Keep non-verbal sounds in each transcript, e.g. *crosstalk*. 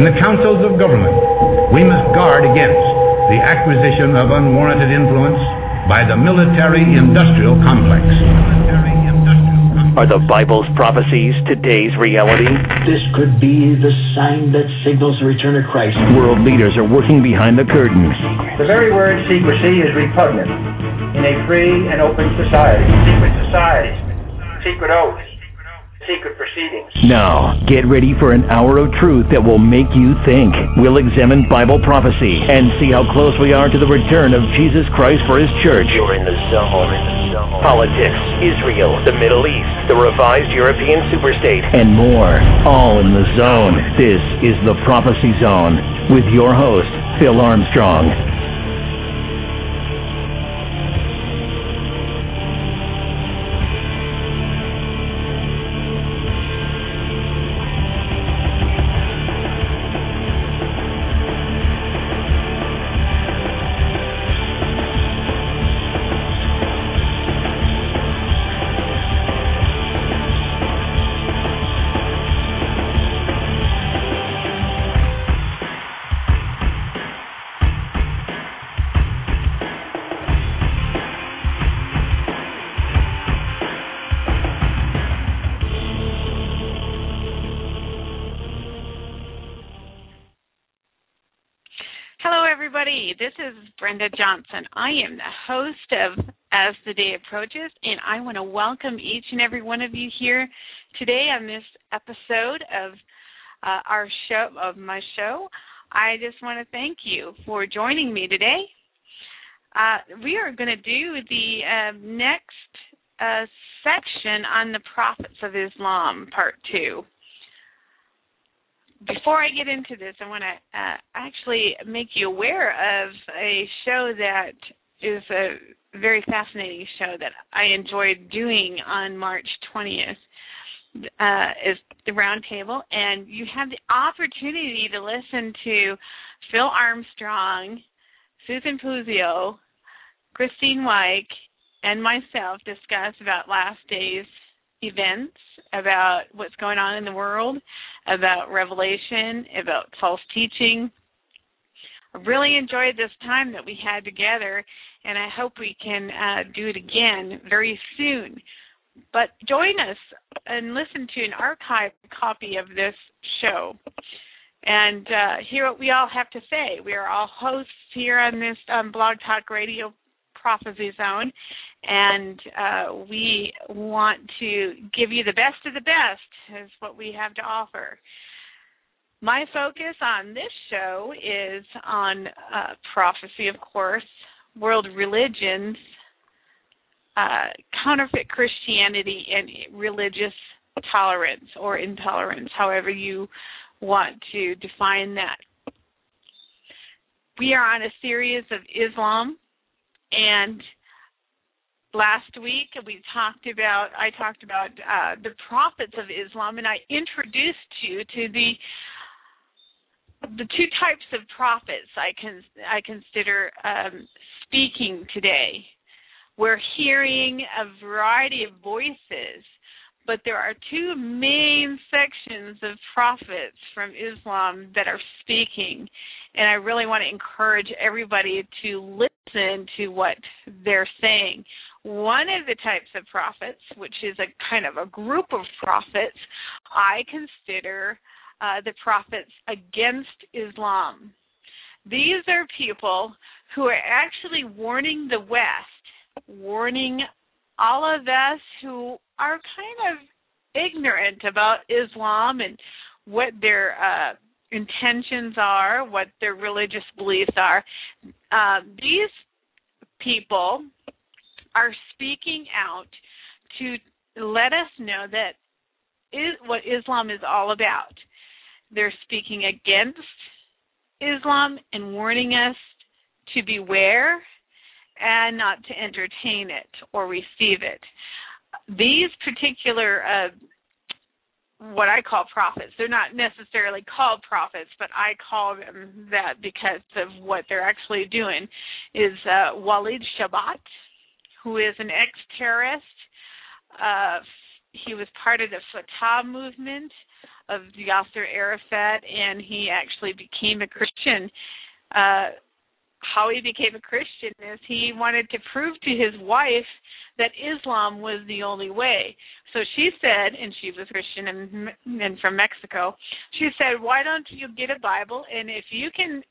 in the councils of government, we must guard against the acquisition of unwarranted influence by the military-industrial complex. Are the Bible's prophecies today's reality? This could be the sign that signals the return of Christ. World leaders are working behind the curtains. The very word secrecy is repugnant in a free and open society. Secret societies, secret oaths, secret proceedings. Now, get ready for an hour of truth that will make you think. We'll examine Bible prophecy and see how close we are to the return of Jesus Christ for his church. You're in the zone. Politics, Israel, the Middle East, the revised European superstate, and more. All in the zone. This is the Prophecy Zone with your host, Phil Armstrong. Brenda Johnson. I am the host of As the Day Approaches, and I want to welcome each and every one of you here today on this episode of uh, our show, of my show. I just want to thank you for joining me today. Uh, we are going to do the uh, next uh, section on the prophets of Islam, part two before I get into this, I want to uh, actually make you aware of a show that is a very fascinating show that I enjoyed doing on March 20th. Uh, is the roundtable, and you have the opportunity to listen to Phil Armstrong, Susan Puzio, Christine Weik, and myself discuss about last day's events, about what's going on in the world, about revelation, about false teaching. I really enjoyed this time that we had together, and I hope we can uh, do it again very soon. But join us and listen to an archived copy of this show and uh, hear what we all have to say. We are all hosts here on this um, Blog Talk Radio Prophecy Zone, and uh, we want to give you the best of the best, is what we have to offer. My focus on this show is on uh, prophecy, of course, world religions, uh, counterfeit Christianity, and religious tolerance or intolerance, however you want to define that. We are on a series of Islam, and last week we talked about I talked about uh, the prophets of Islam, and I introduced you to the the two types of prophets I can I consider um, speaking today. We're hearing a variety of voices, but there are two main sections of prophets from Islam that are speaking, and I really want to encourage everybody to listen to what they're saying. One of the types of prophets, which is a kind of a group of prophets, I consider uh, the prophets against Islam. These are people who are actually warning the West, warning all of us who are kind of ignorant about Islam and what their uh, intentions are, what their religious beliefs are. Uh, these people are speaking out to let us know that is what Islam is all about. They're speaking against Islam and warning us to beware and not to entertain it or receive it. These particular uh, what I call prophets. They're not necessarily called prophets, but I call them that because of what they're actually doing. Is uh, Walid Shoebat, who is an ex-terrorist. Uh, he was part of the Fatah movement of Yasser Arafat, and he actually became a Christian. Uh, how he became a Christian is he wanted to prove to his wife that Islam was the only way. So she said, and she was a Christian and, and from Mexico. She said, "Why don't you get a Bible? And if you can,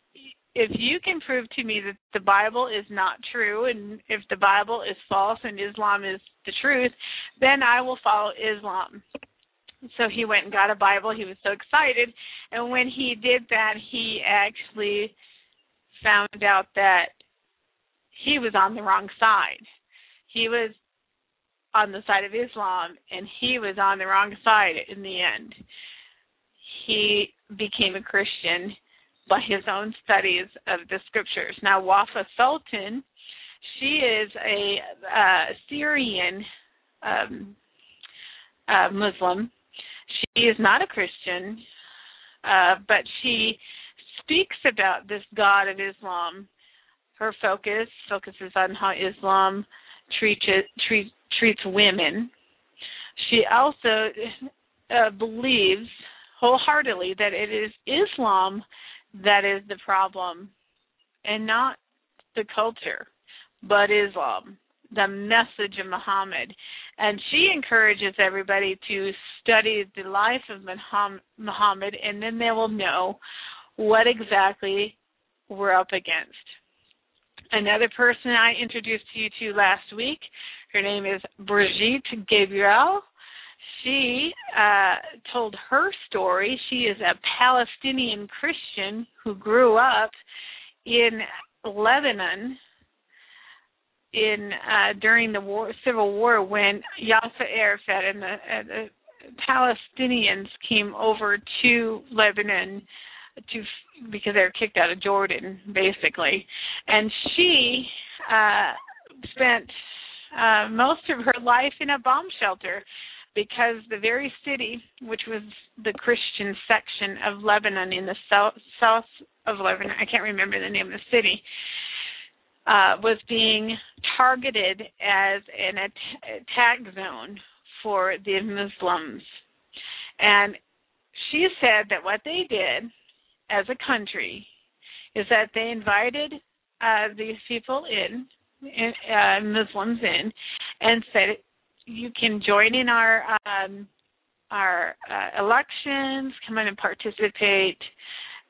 if you can prove to me that the Bible is not true, and if the Bible is false and Islam is the truth, then I will follow Islam." So he went and got a Bible. He was so excited, and when he did that, he actually found out that he was on the wrong side. He was on the side of Islam, and he was on the wrong side in the end. He became a Christian by his own studies of the scriptures. Now, Wafa Sultan, she is a uh, Syrian um, uh, Muslim. She is not a Christian, uh, but she speaks about this God of Islam. Her focus focuses on how Islam treats treat, treats women. She also uh, believes wholeheartedly that it is Islam that is the problem and not the culture, but Islam, the message of Muhammad. And she encourages everybody to study the life of Muhammad, and then they will know what exactly we're up against. Another person I introduced you to last week, her name is Brigitte Gabriel. She uh, told her story. She is a Palestinian Christian who grew up in Lebanon in uh, during the war, civil war when Yasser Arafat and the, uh, the Palestinians came over to Lebanon to because they were kicked out of Jordan basically, and she uh, spent uh, most of her life in a bomb shelter because the very city, which was the Christian section of Lebanon in the south south of Lebanon, I can't remember the name of the city, uh, was being targeted as an at- attack zone for the Muslims. And she said that what they did as a country is that they invited uh, these people in, in uh, Muslims in, and said, "You can join in our um, our uh, elections, come in and participate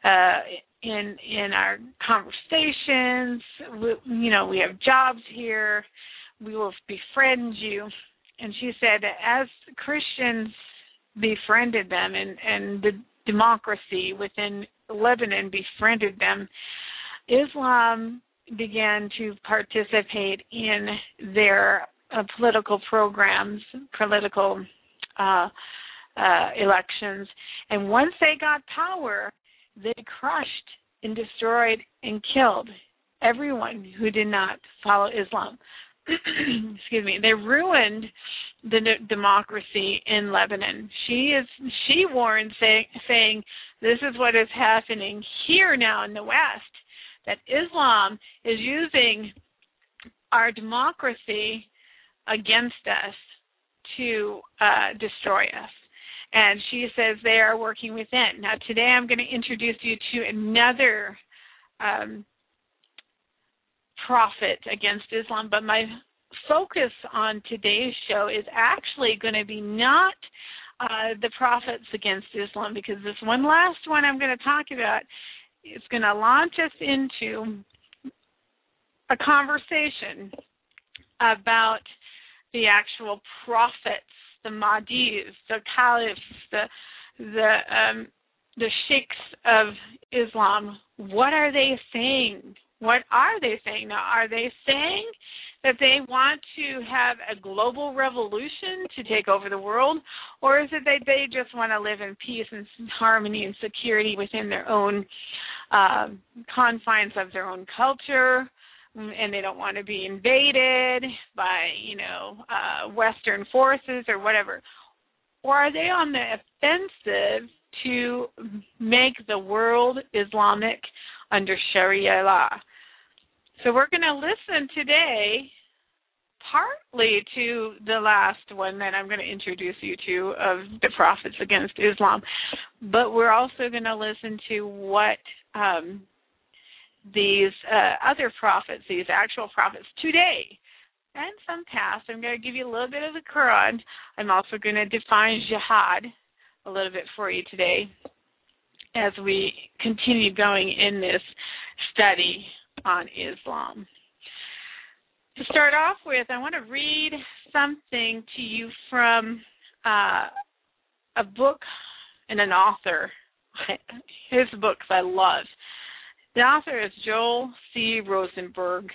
uh, in in our conversations. We, you know, we have jobs here. We will befriend you." And she said, as Christians befriended them, and and the democracy within Lebanon befriended them, Islam began to participate in their uh, political programs, political uh, uh, elections, and once they got power, they crushed and destroyed and killed everyone who did not follow Islam. *clears throat* Excuse me. They ruined the democracy in Lebanon. She is she warned say, saying this is what is happening here now in the West that Islam is using our democracy against us to uh, destroy us. And she says they are working within. Now, today I'm going to introduce you to another um, prophet against Islam, but my focus on today's show is actually going to be not uh, the prophets against Islam, because this one last one I'm going to talk about is going to launch us into a conversation about the actual prophets, the Mahdis, the caliphs, the the um, the sheikhs of Islam. What are they saying? What are they saying now? Are they saying that they want to have a global revolution to take over the world, or is it that they just want to live in peace and harmony and security within their own uh, confines of their own culture? And they don't want to be invaded by you know uh western forces or whatever. Or are they on the offensive to make the world islamic under sharia law? So we're going to listen today, partly to the last one that I'm going to introduce you to of the prophets against Islam, but we're also going to listen to what um, these uh, other prophets, these actual prophets today, and some past. I'm going to give you a little bit of the Quran. I'm also going to define jihad a little bit for you today as we continue going in this study on Islam. To start off with, I want to read something to you from uh, a book and an author. *laughs* His books I love. The author is Joel C. Rosenberg,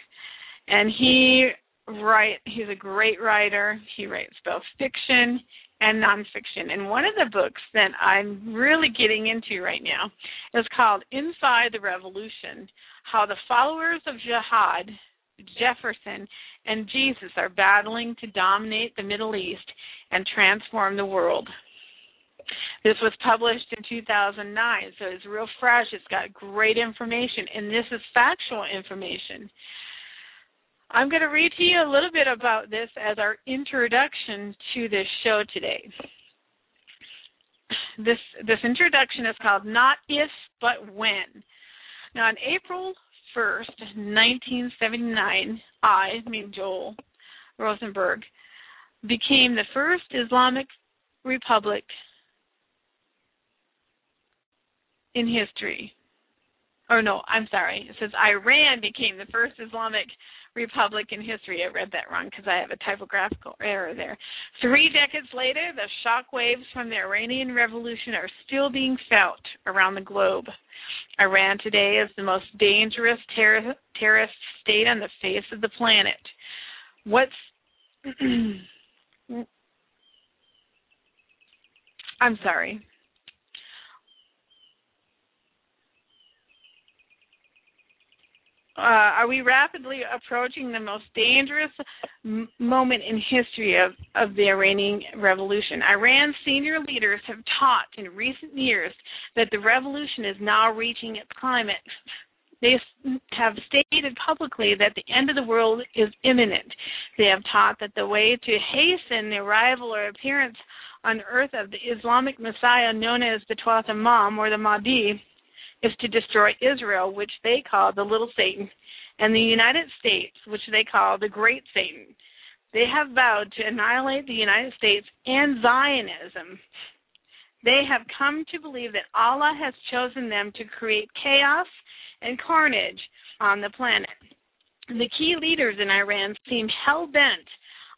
and he write. He's a great writer. He writes both fiction and nonfiction. And one of the books that I'm really getting into right now is called Inside the Revolution How the Followers of Jihad, Jefferson, and Jesus are battling to dominate the Middle East and transform the world. This was published in 2009, so it's real fresh. It's got great information, and this is factual information. I'm going to read to you a little bit about this as our introduction to this show today. This this introduction is called Not If But When. Now on April 1st, 1979, I, I mean Joel Rosenberg, became the first Islamic republic in history. Or no, I'm sorry. It says Iran became the first Islamic republic in history. I read that wrong because I have a typographical error there. Three decades later, the shock waves from the Iranian Revolution are still being felt around the globe. Iran today is the most dangerous terror- terrorist state on the face of the planet. What's *clears throat* I'm sorry. Uh, are we rapidly approaching the most dangerous m- moment in history of, of the Iranian Revolution? Iran's senior leaders have taught in recent years that the revolution is now reaching its climax. They have stated publicly that the end of the world is imminent. They have taught that the way to hasten the arrival or appearance on earth of the Islamic Messiah known as the 12th Imam or the Mahdi is to destroy Israel, which they call the little Satan, and the United States, which they call the great Satan. They have vowed to annihilate the United States and Zionism. They have come to believe that Allah has chosen them to create chaos and carnage on the planet. The key leaders in Iran seem hell bent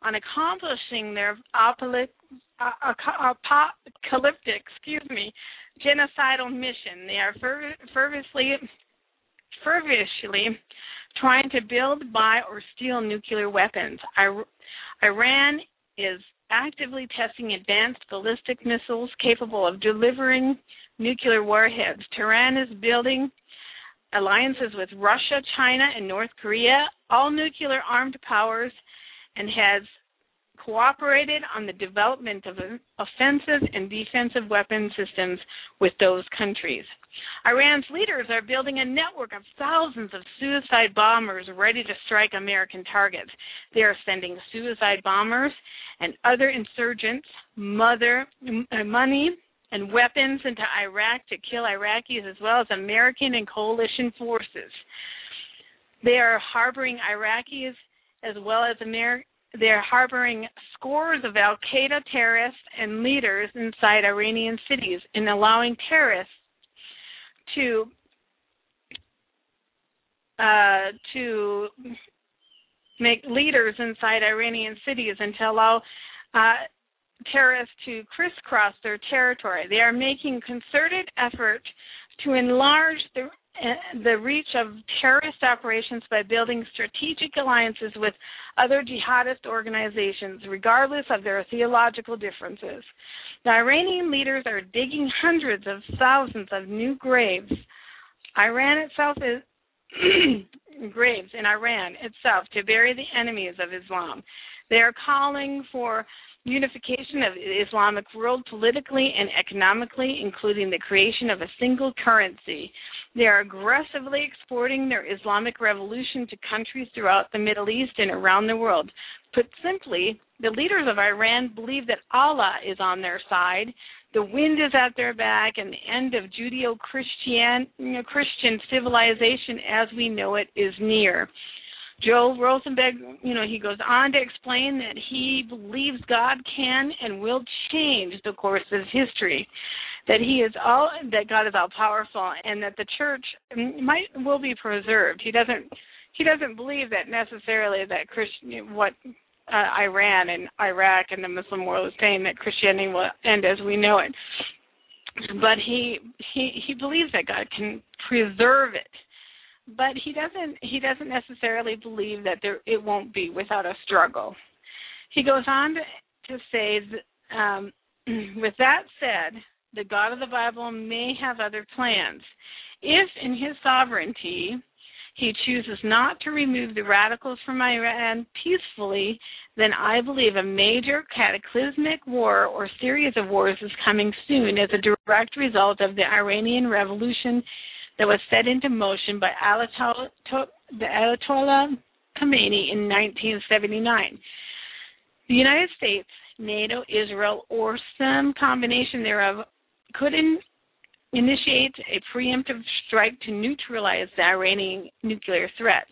on accomplishing their apocalyptic, excuse me, genocidal mission. They are fervently, fervently trying to build, buy, or steal nuclear weapons. Iran is actively testing advanced ballistic missiles capable of delivering nuclear warheads. Tehran is building alliances with Russia, China, and North Korea, all nuclear armed powers, and has cooperated on the development of offensive and defensive weapon systems with those countries. Iran's leaders are building a network of thousands of suicide bombers ready to strike American targets. They are sending suicide bombers and other insurgents mother, uh, money and weapons into Iraq to kill Iraqis as well as American and coalition forces. They are harboring Iraqis as well as Amer- they're harboring scores of Al Qaeda terrorists and leaders inside Iranian cities and allowing terrorists to uh, to make leaders inside Iranian cities and to allow uh, terrorists to crisscross their territory. They are making concerted effort to enlarge the the reach of terrorist operations by building strategic alliances with other jihadist organizations, regardless of their theological differences. The Iranian leaders are digging hundreds of thousands of new graves. Iran itself is *clears throat* graves in Iran itself to bury the enemies of Islam. They are calling for unification of Islamic world politically and economically, including the creation of a single currency. They are aggressively exporting their Islamic revolution to countries throughout the Middle East and around the world. Put simply, the leaders of Iran believe that Allah is on their side, the wind is at their back, and the end of Judeo-Christian Christian civilization as we know it is near. Joel Rosenberg, you know, he goes on to explain that he believes God can and will change the course of history, that he is all that God is all powerful, and that the church might will be preserved. He doesn't he doesn't believe that necessarily that Christian what uh, Iran and Iraq and the Muslim world is saying that Christianity will end as we know it, but he he he believes that God can preserve it but he doesn't he doesn't necessarily believe that there it won't be without a struggle. He goes on to, say, that, um, *clears throat* with that said, the God of the Bible may have other plans. If in his sovereignty he chooses not to remove the radicals from Iran peacefully, then I believe a major cataclysmic war or series of wars is coming soon as a direct result of the Iranian Revolution that was set into motion by Ayatollah, the Ayatollah Khomeini in 1979. The United States, NATO, Israel, or some combination thereof could in, initiate a preemptive strike to neutralize the Iranian nuclear threat.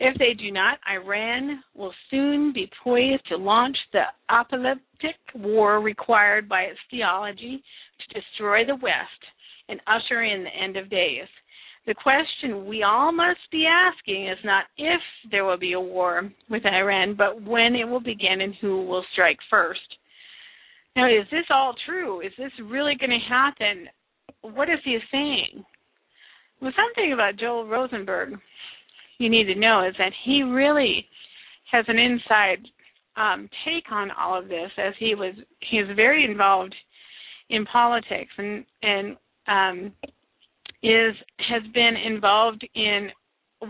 If they do not, Iran will soon be poised to launch the apocalyptic war required by its theology to destroy the West and usher in the end of days. The question we all must be asking is not if there will be a war with Iran, but when it will begin and who will strike first. Now, is this all true? Is this really going to happen? What is he saying? Well, something about Joel Rosenberg you need to know is that he really has an inside um, take on all of this, as he was he is very involved in politics and and um, is has been involved in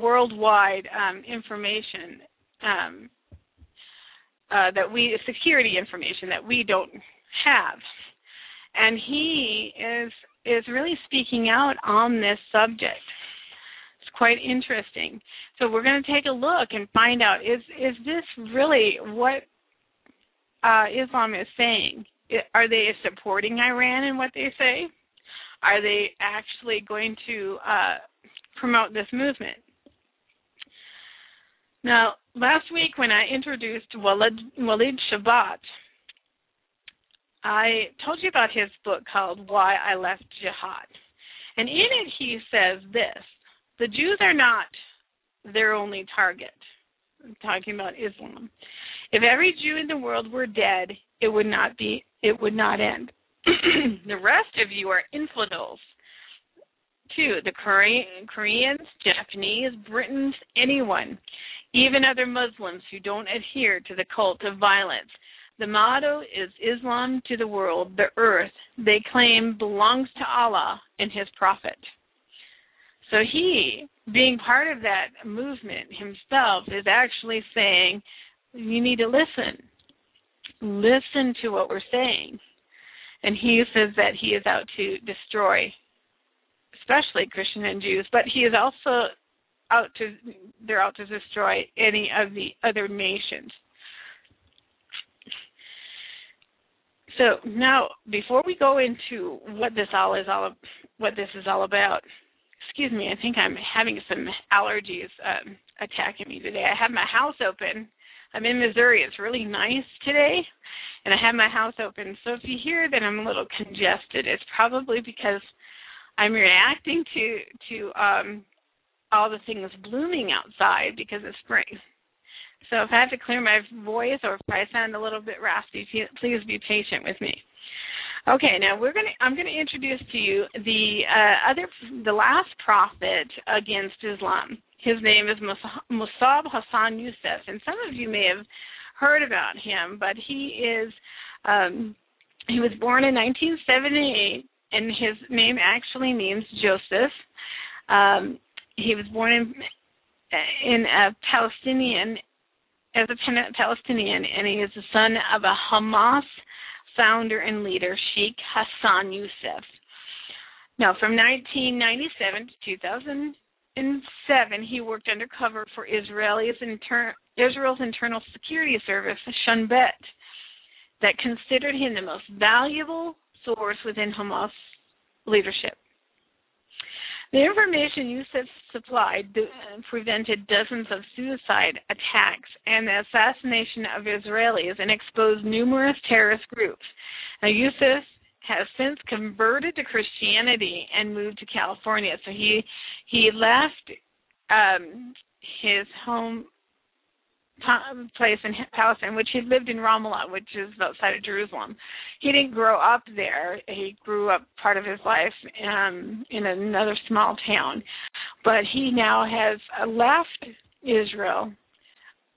worldwide um, information um, uh, that we security information that we don't have, and he is is really speaking out on this subject. It's quite interesting. So we're going to take a look and find out is is this really what uh, Islam is saying? Are they supporting Iran in what they say? Are they actually going to uh, promote this movement? Now, last week when I introduced Walid, Walid Shoebat, I told you about his book called Why I Left Jihad. And in it, he says this the Jews are not their only target. I'm talking about Islam. If every Jew in the world were dead, it would not be it would not end. *coughs* the rest of you are infidels. Too, the Koreans, Japanese, Britons, anyone, even other Muslims who don't adhere to the cult of violence. The motto is Islam to the world, the earth, they claim belongs to Allah and His Prophet. So he, being part of that movement himself, is actually saying, you need to listen. Listen to what we're saying and he says that he is out to destroy especially Christian and Jews, but he is also out to they're out to destroy any of the other nations. So now, before we go into what this all is all what this is all about, excuse me, I think I'm having some allergies um, attacking me today. I have my house open. I'm in Missouri. It's really nice today, and I have my house open. So if you hear that I'm a little congested, it's probably because I'm reacting to to um all the things blooming outside because it's spring. So if I have to clear my voice or if I sound a little bit raspy, please be patient with me. Okay, now we're gonna. I'm gonna introduce to you the uh, other, the last prophet against Islam. His name is Musab Hassan Youssef, and some of you may have heard about him, but he is um, he was born in 1978, and his name actually means Joseph. Um, he was born in in a Palestinian as a Palestinian, and he is the son of a Hamas founder and leader, Sheikh Hassan Youssef. Now, from 1997 to 2007, he worked undercover for Israel's, inter- Israel's Internal Security Service, Shin Bet, that considered him the most valuable source within Hamas leadership. The information Youssef supplied prevented dozens of suicide attacks and the assassination of Israelis and exposed numerous terrorist groups. Now, Youssef has since converted to Christianity and moved to California. So he he left um, his home place in Palestine, which he lived in Ramallah, which is outside of Jerusalem. He didn't grow up there. He grew up part of his life um, in another small town, but he now has uh, left Israel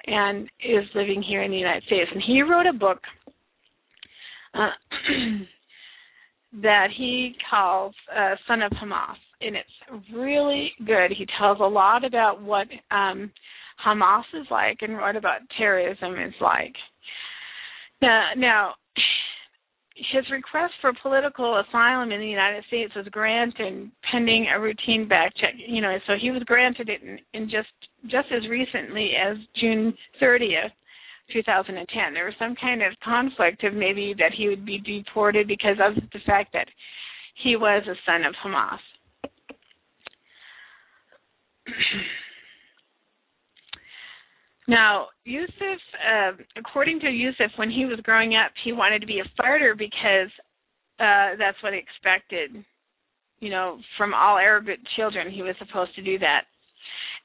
and is living here in the United States. And he wrote a book uh, *clears throat* that he calls uh, "Son of Hamas," and it's really good. He tells a lot about what um, Hamas is like and what about terrorism is like. Now, now his request for political asylum in the United States was granted pending a routine back check. You know, so he was granted it in, in just just as recently as June 30th, 2010. There was some kind of conflict of maybe that he would be deported because of the fact that he was a son of Hamas. *clears throat* Now, Yusuf, uh, according to Yusuf, when he was growing up, he wanted to be a fighter because uh, that's what he expected. You know, from all Arab children, he was supposed to do that.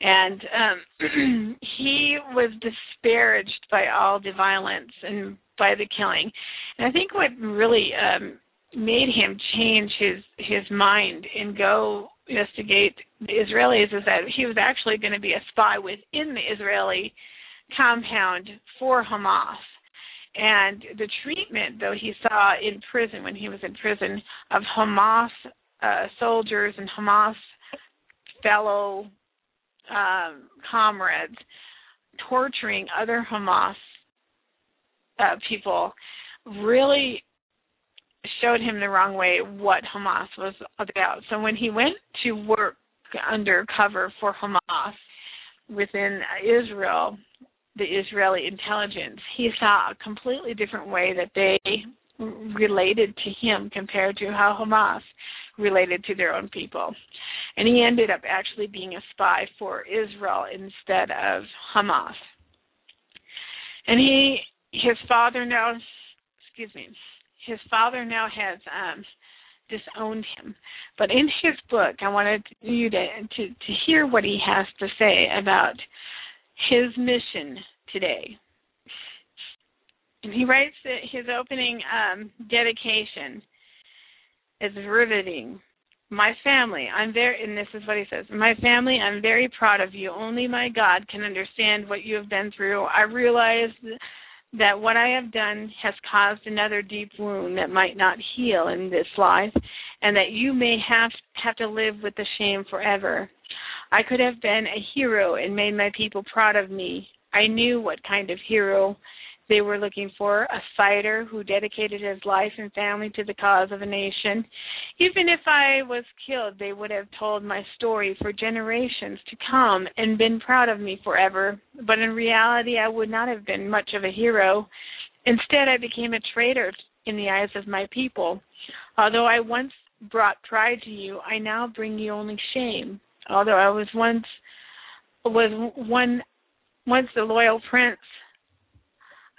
And um, *clears throat* he was disparaged by all the violence and by the killing. And I think what really um, made him change his his mind and go investigate the Israelis is that he was actually going to be a spy within the Israeli compound for Hamas. And the treatment, though, he saw in prison when he was in prison of Hamas uh, soldiers and Hamas fellow um, comrades torturing other Hamas uh, people really showed him the wrong way what Hamas was about. So when he went to work undercover for Hamas within Israel, the Israeli intelligence, he saw a completely different way that they related to him compared to how Hamas related to their own people. And he ended up actually being a spy for Israel instead of Hamas. And he his father now excuse me, his father now has um disowned him. But in his book I wanted you to to, to hear what he has to say about his mission today. And he writes his opening um, dedication is riveting. My family, I'm very, and this is what he says My family, I'm very proud of you. Only my God can understand what you have been through. I realize that what I have done has caused another deep wound that might not heal in this life, and that you may have have to live with the shame forever. I could have been a hero and made my people proud of me. I knew what kind of hero they were looking for a fighter who dedicated his life and family to the cause of a nation. Even if I was killed, they would have told my story for generations to come and been proud of me forever. But in reality, I would not have been much of a hero. Instead, I became a traitor in the eyes of my people. Although I once brought pride to you, I now bring you only shame although I was once was one once the loyal prince,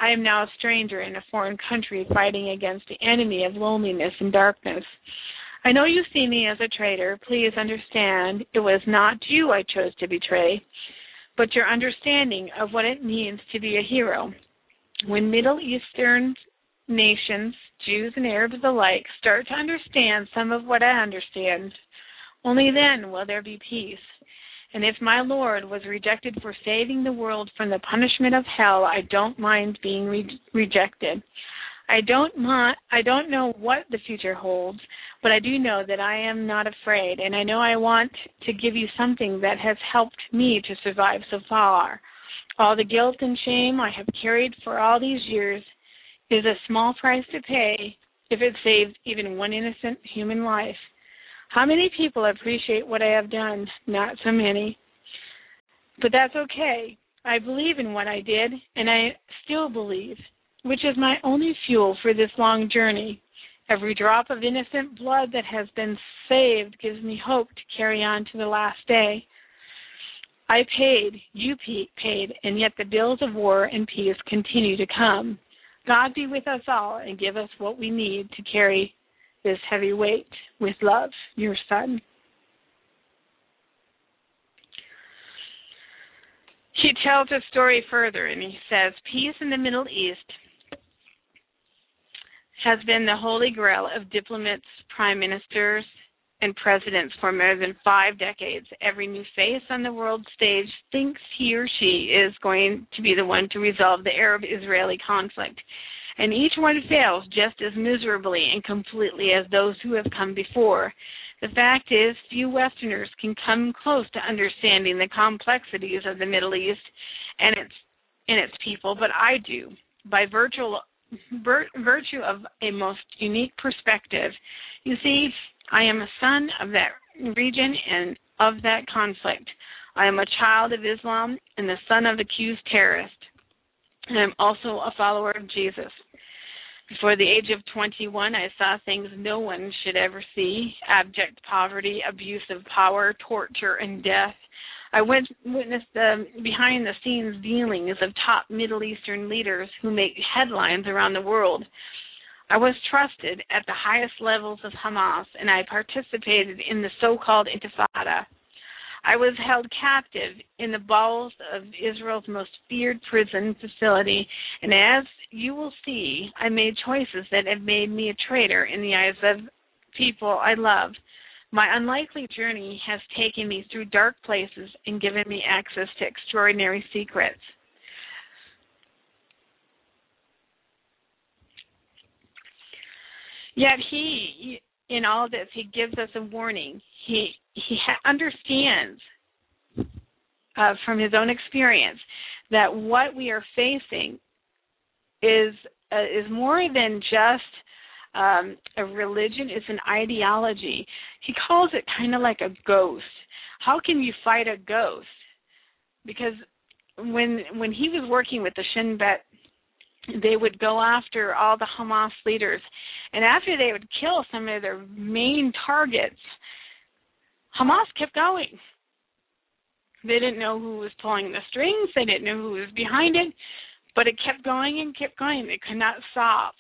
I am now a stranger in a foreign country fighting against the enemy of loneliness and darkness. I know you see me as a traitor. Please understand it was not you I chose to betray, but your understanding of what it means to be a hero. When Middle Eastern nations, Jews and Arabs alike, start to understand some of what I understand, only then will there be peace. And if my Lord was rejected for saving the world from the punishment of hell, I don't mind being re- rejected. I don't mind, I don't know what the future holds, but I do know that I am not afraid, and I know I want to give you something that has helped me to survive so far. All the guilt and shame I have carried for all these years is a small price to pay if it saves even one innocent human life. How many people appreciate what I have done? Not so many. But that's okay. I believe in what I did, and I still believe, which is my only fuel for this long journey. Every drop of innocent blood that has been saved gives me hope to carry on to the last day. I paid, you paid, and yet the bills of war and peace continue to come. God be with us all and give us what we need to carry this heavy weight with love, your son. He tells a story further and he says, Peace in the Middle East has been the holy grail of diplomats, prime ministers, and presidents for more than five decades. Every new face on the world stage thinks he or she is going to be the one to resolve the Arab Israeli conflict. And each one fails just as miserably and completely as those who have come before. The fact is, few Westerners can come close to understanding the complexities of the Middle East and its and its people, but I do by virtual virtue of a most unique perspective. You see, I am a son of that region and of that conflict. I am a child of Islam and the son of accused terrorists. And I'm also a follower of Jesus. Before the age of 21, I saw things no one should ever see abject poverty, abuse of power, torture, and death. I went, witnessed the behind the scenes dealings of top Middle Eastern leaders who make headlines around the world. I was trusted at the highest levels of Hamas and I participated in the so called Intifada. I was held captive in the bowels of Israel's most feared prison facility, and as you will see, I made choices that have made me a traitor in the eyes of people I love. My unlikely journey has taken me through dark places and given me access to extraordinary secrets. Yet he, in all this, he gives us a warning. He he ha- understands uh, from his own experience that what we are facing is uh, is more than just um, a religion it's an ideology. He calls it kind of like a ghost. How can you fight a ghost? Because when when he was working with the Shin Bet, they would go after all the Hamas leaders, and after they would kill some of their main targets, Hamas kept going. They didn't know who was pulling the strings. They didn't know who was behind it, but it kept going and kept going. They could not stop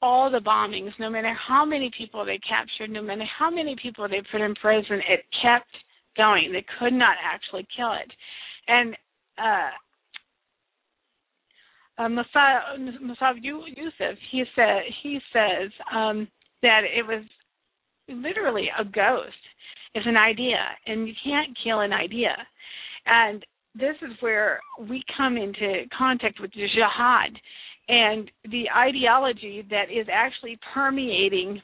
all the bombings, no matter how many people they captured, no matter how many people they put in prison, it kept going. They could not actually kill it. And uh uh, Musab Yusuf, he said he says um, that it was literally a ghost. It's an idea, and you can't kill an idea. And this is where we come into contact with jihad and the ideology that is actually permeating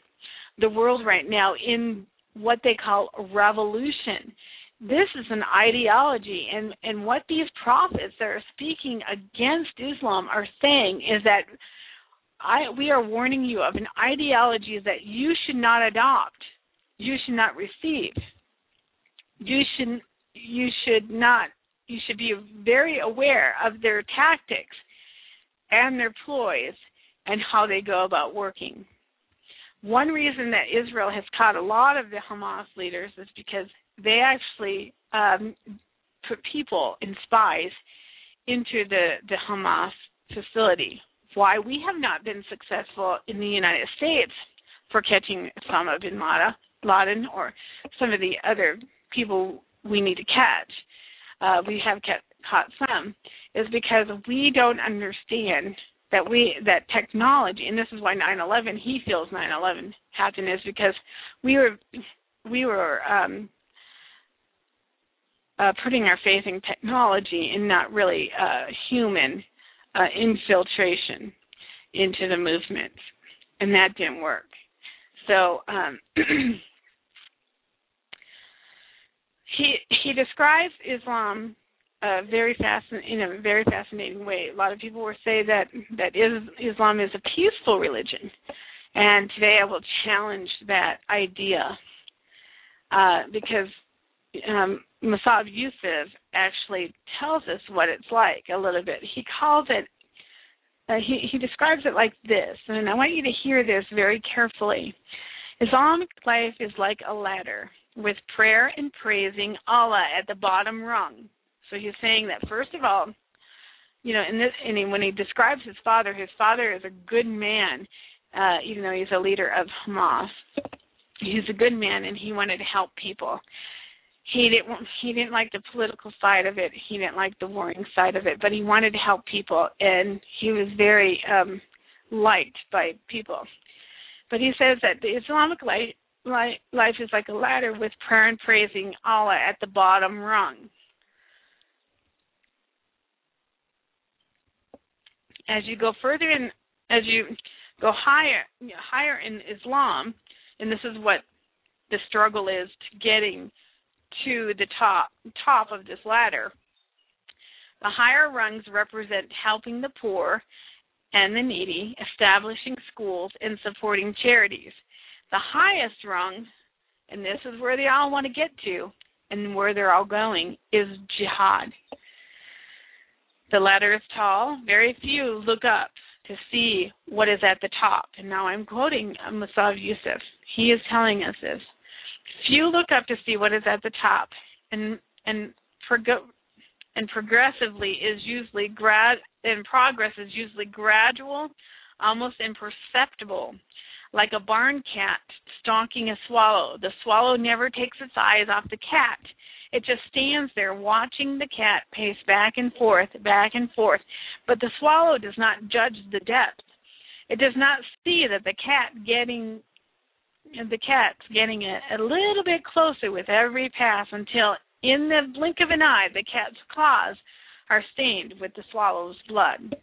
the world right now in what they call revolution. This is an ideology, and, and what these prophets that are speaking against Islam are saying is that I, we are warning you of an ideology that you should not adopt, you should not receive, you should you should not you should be very aware of their tactics and their ploys and how they go about working. One reason that Israel has caught a lot of the Hamas leaders is because they actually um, put people and spies into the, the Hamas facility. Why we have not been successful in the United States for catching Osama bin Laden or some of the other people we need to catch. Uh, we have kept, caught some is because we don't understand that we that technology and this is why 9/11 he feels 9/11 happened is because we were we were um uh putting our faith in technology and not really uh human uh infiltration into the movement and that didn't work so um *clears throat* he he describes Islam a very fascinating in a very fascinating way. A lot of people will say that that Islam is a peaceful religion, and today I will challenge that idea uh, because um, Musab Yusuf actually tells us what it's like a little bit. He calls it. Uh, he he describes it like this, and I want you to hear this very carefully. Islamic life is like a ladder with prayer and praising Allah at the bottom rung. So he's saying that first of all, you know, in this, and when he describes his father, his father is a good man, uh, even though he's a leader of Hamas. He's a good man, and he wanted to help people. He didn't. He didn't like the political side of it. He didn't like the warring side of it, but he wanted to help people, and he was very um liked by people. But he says that the Islamic life, life is like a ladder with prayer and praising Allah at the bottom rung. As you go further in, as you go higher, higher in Islam, and this is what the struggle is to getting to the top top of this ladder. The higher rungs represent helping the poor and the needy, establishing schools, and supporting charities. The highest rung, and this is where they all want to get to, and where they're all going, is jihad. The ladder is tall. Very few look up to see what is at the top. And now I'm quoting Musab Yusuf. He is telling us this. Few look up to see what is at the top, and and and progressively is usually grad and progress is usually gradual, almost imperceptible, like a barn cat stalking a swallow. The swallow never takes its eyes off the cat. It just stands there watching the cat pace back and forth, back and forth. But the swallow does not judge the depth. It does not see that the cat getting the cat's getting a, a little bit closer with every pass until in the blink of an eye the cat's claws are stained with the swallow's blood.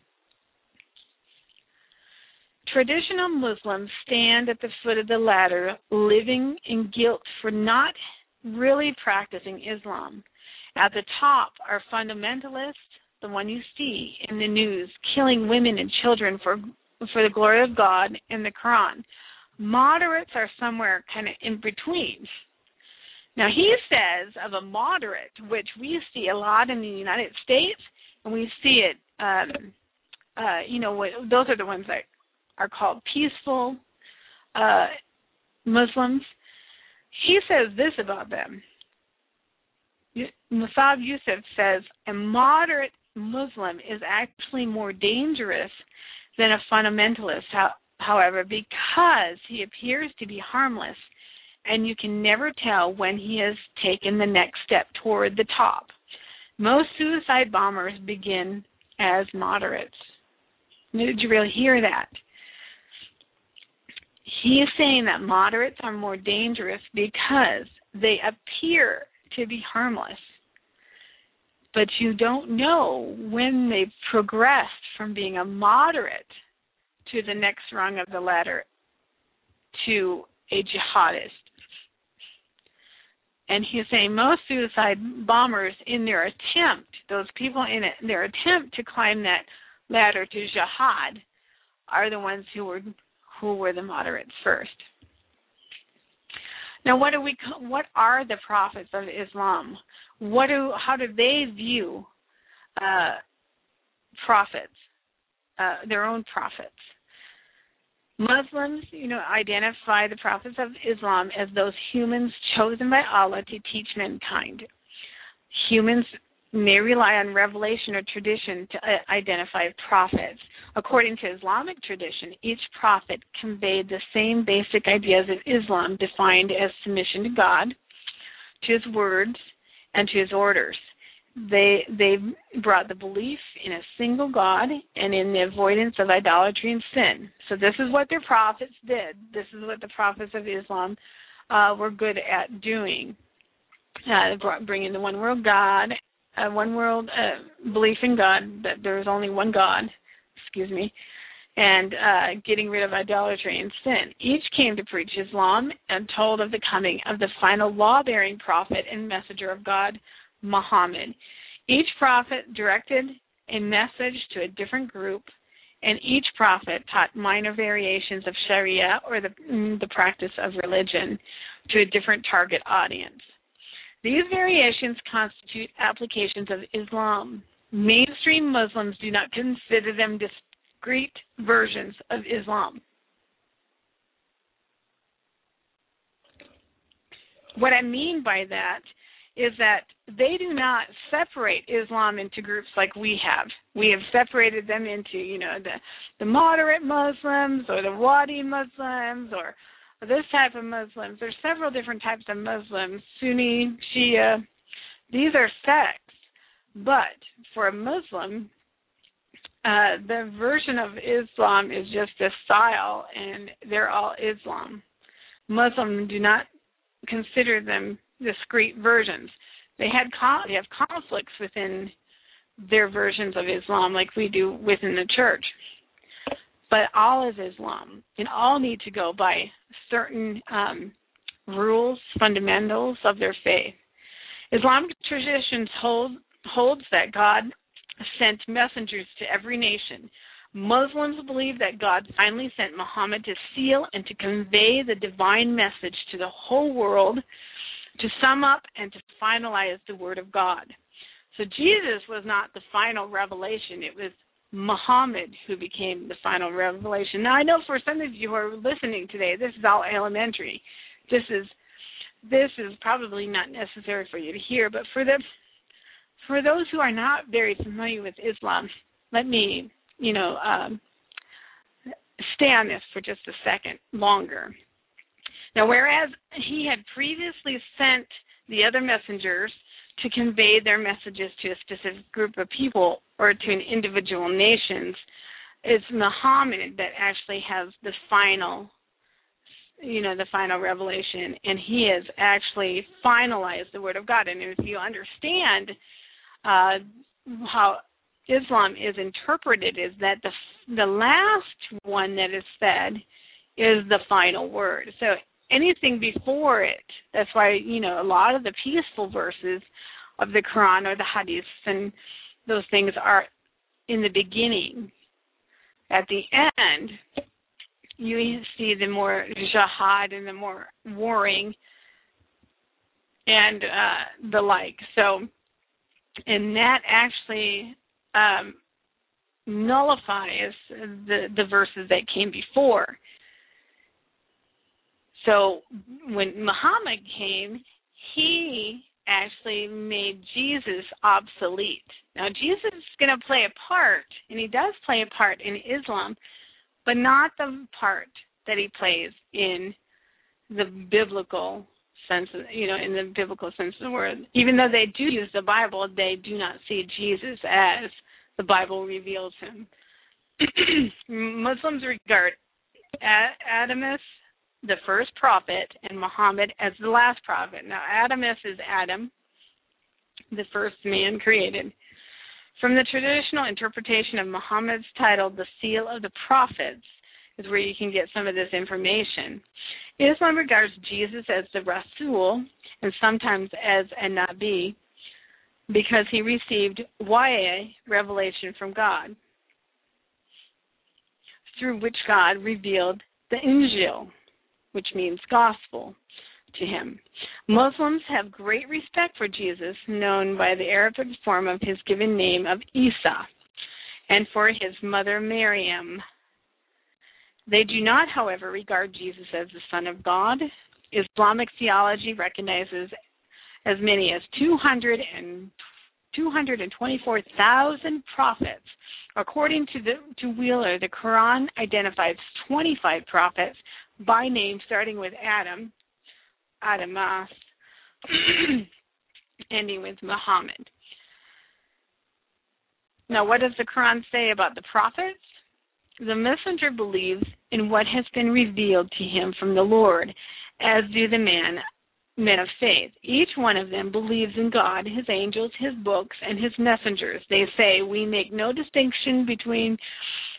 Traditional Muslims stand at the foot of the ladder, living in guilt for not really practicing Islam. At the top are fundamentalists, the one you see in the news, killing women and children for for the glory of God and the Quran. Moderates are somewhere kind of in between. Now he says of a moderate, which we see a lot in the United States, and we see it. Um, uh, you know, those are the ones that are called peaceful uh, Muslims he says this about them. Musab Yusuf says a moderate Muslim is actually more dangerous than a fundamentalist, however, because he appears to be harmless and you can never tell when he has taken the next step toward the top. Most suicide bombers begin as moderates. Did you really hear that? He is saying that moderates are more dangerous because they appear to be harmless. But you don't know when they've progressed from being a moderate to the next rung of the ladder to a jihadist. And he's saying most suicide bombers, in their attempt, those people in it, their attempt to climb that ladder to jihad, are the ones who were who were the moderates first. Now, what do we? What are the prophets of Islam? What do? How do they view uh, prophets? Uh, their own prophets. Muslims, you know, identify the prophets of Islam as those humans chosen by Allah to teach mankind. Humans may rely on revelation or tradition to uh, identify prophets. According to Islamic tradition, each prophet conveyed the same basic ideas of Islam defined as submission to God, to his words, and to his orders. They they brought the belief in a single God and in the avoidance of idolatry and sin. So this is what their prophets did. This is what the prophets of Islam uh, were good at doing. Uh, bringing the one world God a one world uh, belief in God that there is only one God, excuse me, and uh, getting rid of idolatry and sin. Each came to preach Islam and told of the coming of the final law bearing prophet and messenger of God, Muhammad. Each prophet directed a message to a different group, and each prophet taught minor variations of Sharia or the, mm, the practice of religion to a different target audience. These variations constitute applications of Islam. Mainstream Muslims do not consider them discrete versions of Islam. What I mean by that is that they do not separate Islam into groups like we have. We have separated them into, you know, the the moderate Muslims or the Wadi Muslims or this type of Muslims. There's several different types of Muslims, Sunni, Shia. These are sects. But for a Muslim, uh, the version of Islam is just a style, and they're all Islam. Muslims do not consider them discrete versions. They had they have conflicts within their versions of Islam, like we do within the church. But all is Islam, and all need to go by certain um, rules, fundamentals of their faith. Islamic traditions hold holds that God sent messengers to every nation. Muslims believe that God finally sent Muhammad to seal and to convey the divine message to the whole world, to sum up and to finalize the word of God. So Jesus was not the final revelation, it was Muhammad who became the final revelation. Now I know for some of you who are listening today, this is all elementary. This is this is probably not necessary for you to hear, but for the for those who are not very familiar with Islam, let me you know, um, stay on this for just a second longer. Now, whereas he had previously sent the other messengers to convey their messages to a specific group of people or to an individual nations, it's Muhammad that actually has the final you know the final revelation and he has actually finalized the word of god and if you understand uh how Islam is interpreted is that the the last one that is said is the final word. So anything before it, that's why you know a lot of the peaceful verses of the Quran or the Hadiths and those things are in the beginning. At the end, you see the more jihad and the more warring and uh, the like. So, and that actually um, nullifies the the verses that came before. So when Muhammad came, he actually made Jesus obsolete. Now Jesus is going to play a part, and he does play a part in Islam, but not the part that he plays in the biblical sense, you know, in the biblical sense of the word. Even though they do use the Bible, they do not see Jesus as the Bible reveals him. *clears throat* Muslims regard Adamus, the first prophet, and Muhammad as the last prophet. Now, Adamus is Adam, the first man created. From the traditional interpretation of Muhammad's title, the Seal of the Prophets, is where you can get some of this information. Islam regards Jesus as the Rasul and sometimes as a Nabi because he received wahy revelation from God, through which God revealed the Injil, which means gospel, to him. Muslims have great respect for Jesus, known by the Arabic form of his given name of Isa, and for his mother Maryam. They do not, however, regard Jesus as the Son of God. Islamic theology recognizes as many as 200 and 224,000 prophets. According to the to Wheeler, the Quran identifies 25 prophets by name, starting with Adam, Adamas, uh, *clears throat* ending with Muhammad. Now, what does the Quran say about the prophets? The messenger believes in what has been revealed to him from the Lord, as do the man men of faith. Each one of them believes in God, his angels, his books, and his messengers. They say, We make no distinction between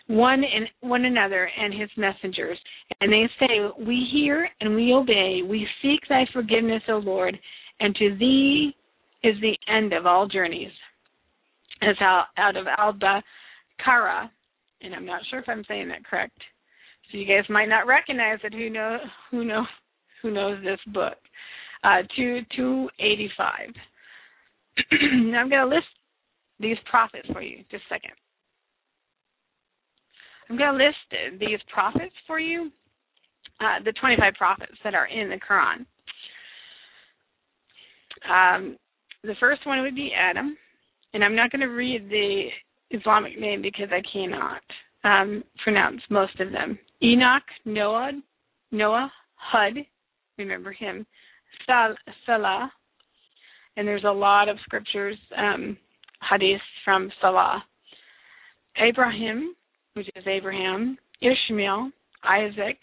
one and one another and his messengers. And they say, We hear and we obey. We seek thy forgiveness, O Lord, and to thee is the end of all journeys. Out, out of Alba Kara, and I'm not sure if I'm saying that correct. So you guys might not recognize it. Who know who know who knows this book? Uh, two two eighty five. *clears throat* now I'm going to list these prophets for you. Just a second. I'm going to list these prophets for you. Uh, the 25 prophets that are in the Quran. Um, the first one would be Adam, and I'm not going to read the Islamic name because I cannot. Um, pronounce most of them. Enoch, Noah, Noah, Hud, remember him, Sal- Salah, and there's a lot of scriptures, um, hadiths from Salah. Abraham, which is Abraham, Ishmael, Isaac,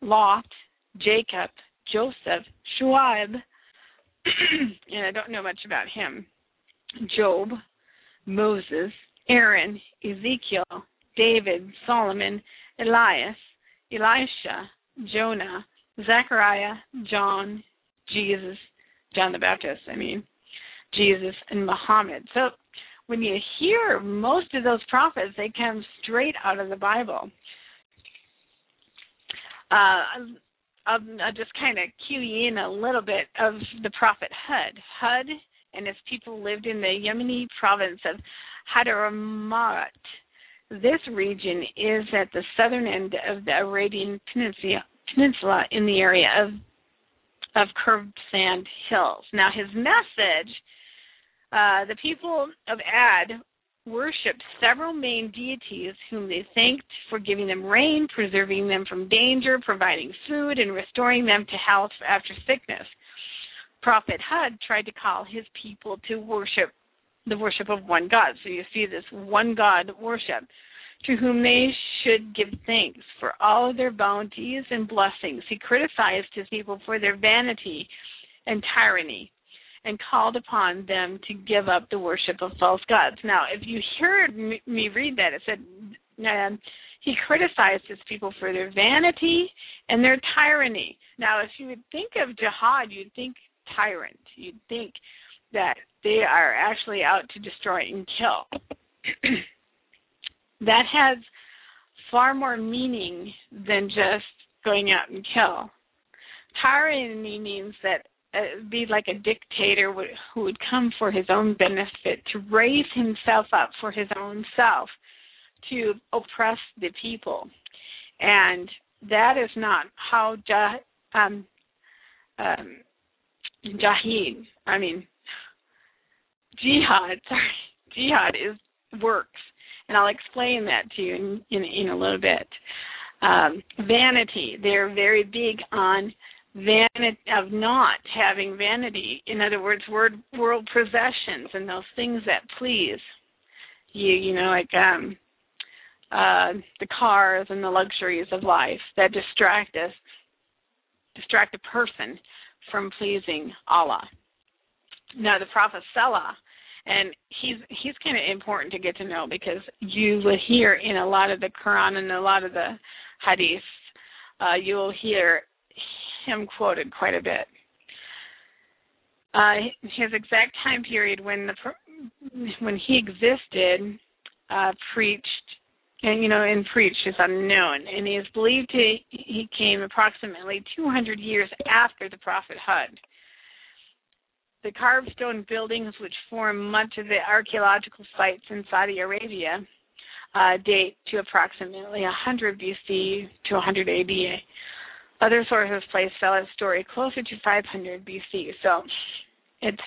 Lot, Jacob, Joseph, Shuaib, *clears throat* and I don't know much about him, Job, Moses, Aaron, Ezekiel, David, Solomon, Elias, Elisha, Jonah, Zechariah, John, Jesus, John the Baptist, I mean, Jesus, and Muhammad. So when you hear most of those prophets, they come straight out of the Bible. Uh, I'll, I'll just kind of cue you in a little bit of the prophet Hud. Hud and his people lived in the Yemeni province of Hadramaut. This region is at the southern end of the Arabian Peninsula, in the area of of curved sand hills. Now, his message uh, the people of Ad worshipped several main deities whom they thanked for giving them rain, preserving them from danger, providing food, and restoring them to health after sickness. Prophet Hud tried to call his people to worship the worship of one God. So you see this one God worship, to whom they should give thanks for all of their bounties and blessings. He criticized his people for their vanity and tyranny and called upon them to give up the worship of false gods. Now, if you heard me read that, it said um, he criticized his people for their vanity and their tyranny. Now, if you would think of jihad, you'd think tyrant. You'd think that they are actually out to destroy and kill. *clears throat* that has far more meaning than just going out and kill. Tyranny means that uh, be like a dictator who would come for his own benefit, to raise himself up for his own self, to oppress the people. And that is not how jah, um, um, jahid, I mean, jihad, *laughs* sorry, jihad is works. And I'll explain that to you in, in, in a little bit. Um, vanity, they're very big on vanity of not having vanity in other words word world possessions and those things that please you you know like um uh the cars and the luxuries of life that distract us distract a person from pleasing Allah now the prophet Salah and he's he's kind of important to get to know because you will hear in a lot of the Quran and a lot of the hadiths uh, you will hear him quoted quite a bit. Uh, his exact time period when the when he existed, uh, preached, and you know, and preached is unknown, and he is believed to he came approximately 200 years after the prophet Hud. The carved stone buildings, which form much of the archaeological sites in Saudi Arabia, uh, date to approximately 100 BC to 100 AD. Other sources place Salah's story closer to 500 BC, so it's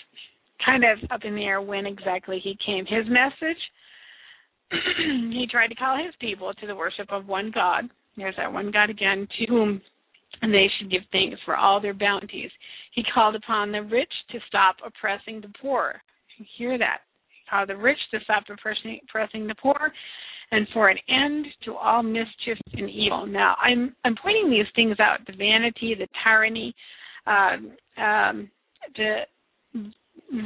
kind of up in the air when exactly he came. His message *clears throat* he tried to call his people to the worship of one God. There's that one God again, to whom they should give thanks for all their bounties. He called upon the rich to stop oppressing the poor. You hear that? He called the rich to stop oppressing, oppressing the poor and for an end to all mischief and evil. Now, I'm I'm pointing these things out: the vanity, the tyranny, um, um, the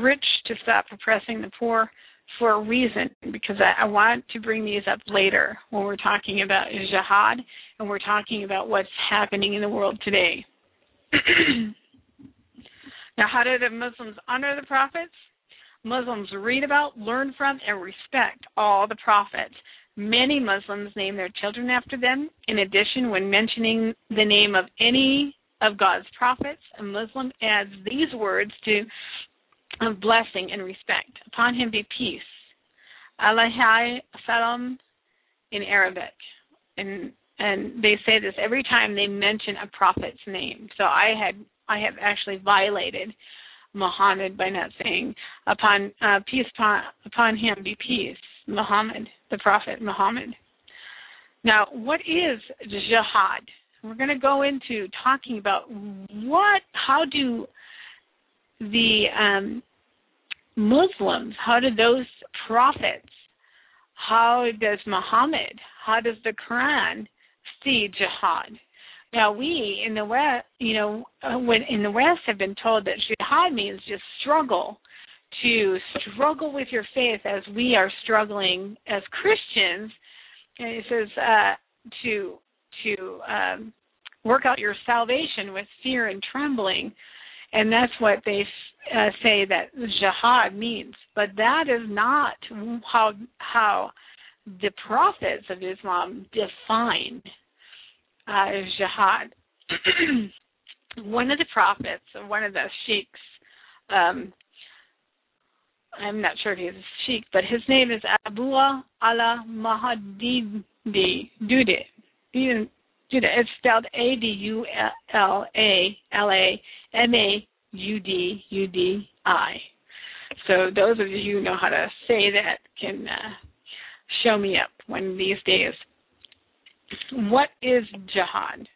rich to stop oppressing the poor for a reason, because I, I want to bring these up later when we're talking about jihad and we're talking about what's happening in the world today. *clears throat* now, how do the Muslims honor the prophets? Muslims read about, learn from, and respect all the prophets. Many Muslims name their children after them. In addition, when mentioning the name of any of God's prophets, a Muslim adds these words to of blessing and respect. Upon him be peace. Alaihi salam in Arabic. And and they say this every time they mention a prophet's name. So I had I have actually violated Muhammad by not saying upon uh, peace upon, upon him be peace. Muhammad, the prophet Muhammad. Now, what is jihad? We're going to go into talking about what, how do the um, Muslims, how do those prophets, how does Muhammad, how does the Quran see jihad? Now we in the West, you know, uh, when in the West have been told that jihad means just struggle, to struggle with your faith as we are struggling as Christians. And it says uh, to to um, work out your salvation with fear and trembling, and that's what they uh, say that jihad means. But that is not how how the prophets of Islam define uh, jihad. *clears throat* one of the prophets, one of the sheikhs, um, I'm not sure if he's a sheikh, but his name is Abu Allah Mahdi Dude. It's spelled A D U L A L A M A U D U D I. So those of you who know how to say that can uh, show me up one of these days. What is jihad?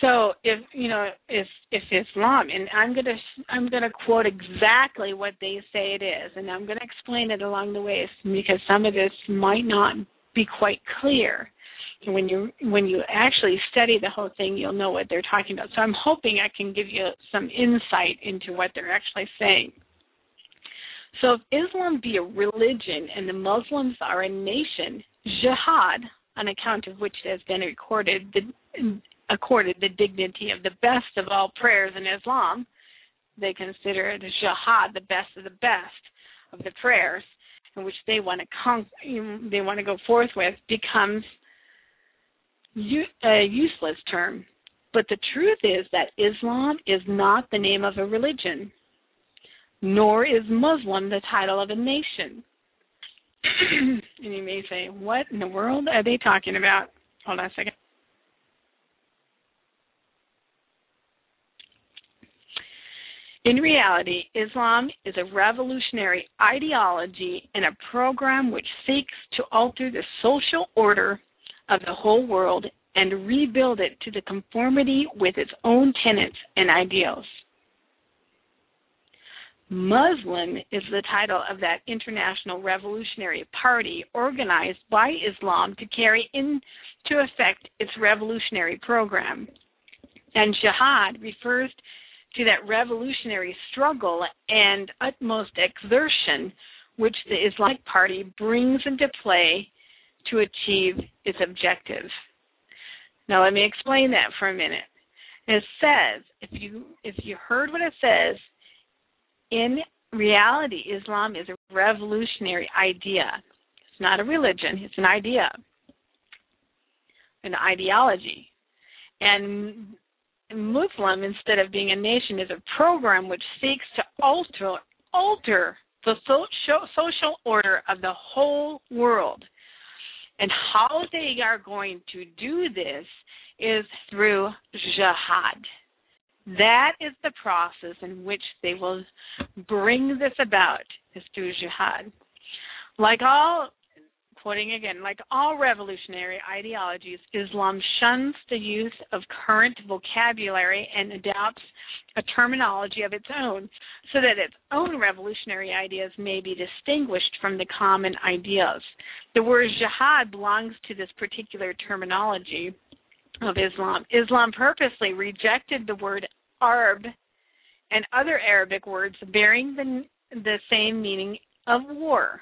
So if you know if if Islam and I'm gonna I'm gonna quote exactly what they say it is, and I'm gonna explain it along the way because some of this might not be quite clear. When you when you actually study the whole thing, you'll know what they're talking about. So I'm hoping I can give you some insight into what they're actually saying. So if Islam be a religion and the Muslims are a nation, jihad, on account of which has been recorded the accorded the dignity of the best of all prayers in Islam. They consider the jihad the best of the best of the prayers, in which they want to con- they want to go forth with, becomes a useless term. But the truth is that Islam is not the name of a religion, nor is Muslim the title of a nation. *clears throat* and you may say, What in the world are they talking about? Hold on a second. In reality, Islam is a revolutionary ideology and a program which seeks to alter the social order of the whole world and rebuild it to the conformity with its own tenets and ideals. Muslim is the title of that international revolutionary party organized by Islam to carry into effect its revolutionary program. And jihad refers to that revolutionary struggle and utmost exertion which the Islamic Party brings into play to achieve its objective. Now let me explain that for a minute. It says, if you if you heard what it says, in reality Islam is a revolutionary idea. It's not a religion, it's an idea. An ideology. And Muslim, instead of being a nation, is a program which seeks to alter alter the social order of the whole world. And how they are going to do this is through jihad. That is the process in which they will bring this about, is through jihad. Like all quoting again, like all revolutionary ideologies, Islam shuns the use of current vocabulary and adopts a terminology of its own so that its own revolutionary ideas may be distinguished from the common ideas. The word jihad belongs to this particular terminology of Islam. Islam purposely rejected the word harb and other Arabic words bearing the, the same meaning of war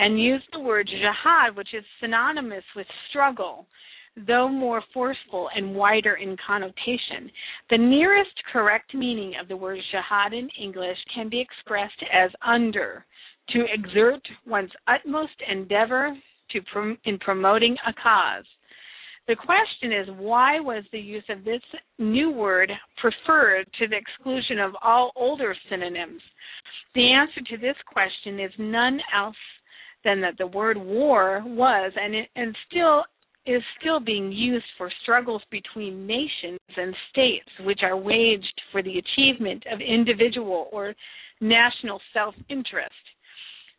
and use the word jihad, which is synonymous with struggle. though more forceful and wider in connotation. The nearest correct meaning of the word jihad in English can be expressed as under, to exert one's utmost endeavor to prom- in promoting a cause. The question is why was the use of this new word preferred to the exclusion of all older synonyms? The answer to this question is none else than that the word war was and, and still is still being used for struggles between nations and states which are waged for the achievement of individual or national self-interest.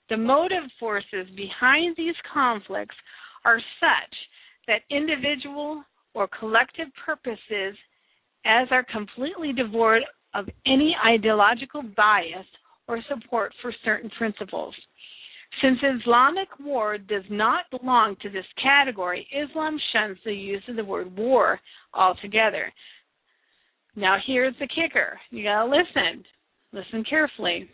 The motive forces behind these conflicts are such that individual or collective purposes as are completely devoid of any ideological bias or support for certain principles. Since Islamic war does not belong to this category, Islam shuns the use of the word war altogether. Now, here's the kicker you gotta listen. Listen carefully.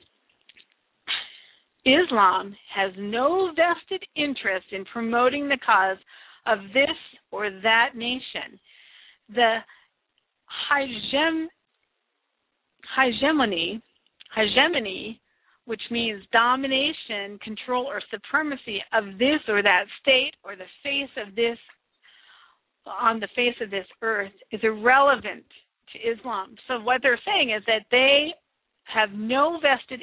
Islam has no vested interest in promoting the cause of this or that nation. The hegemony, hegemony which means domination, control, or supremacy of this or that state or the face of this on the face of this earth is irrelevant to Islam. So what they're saying is that they have no vested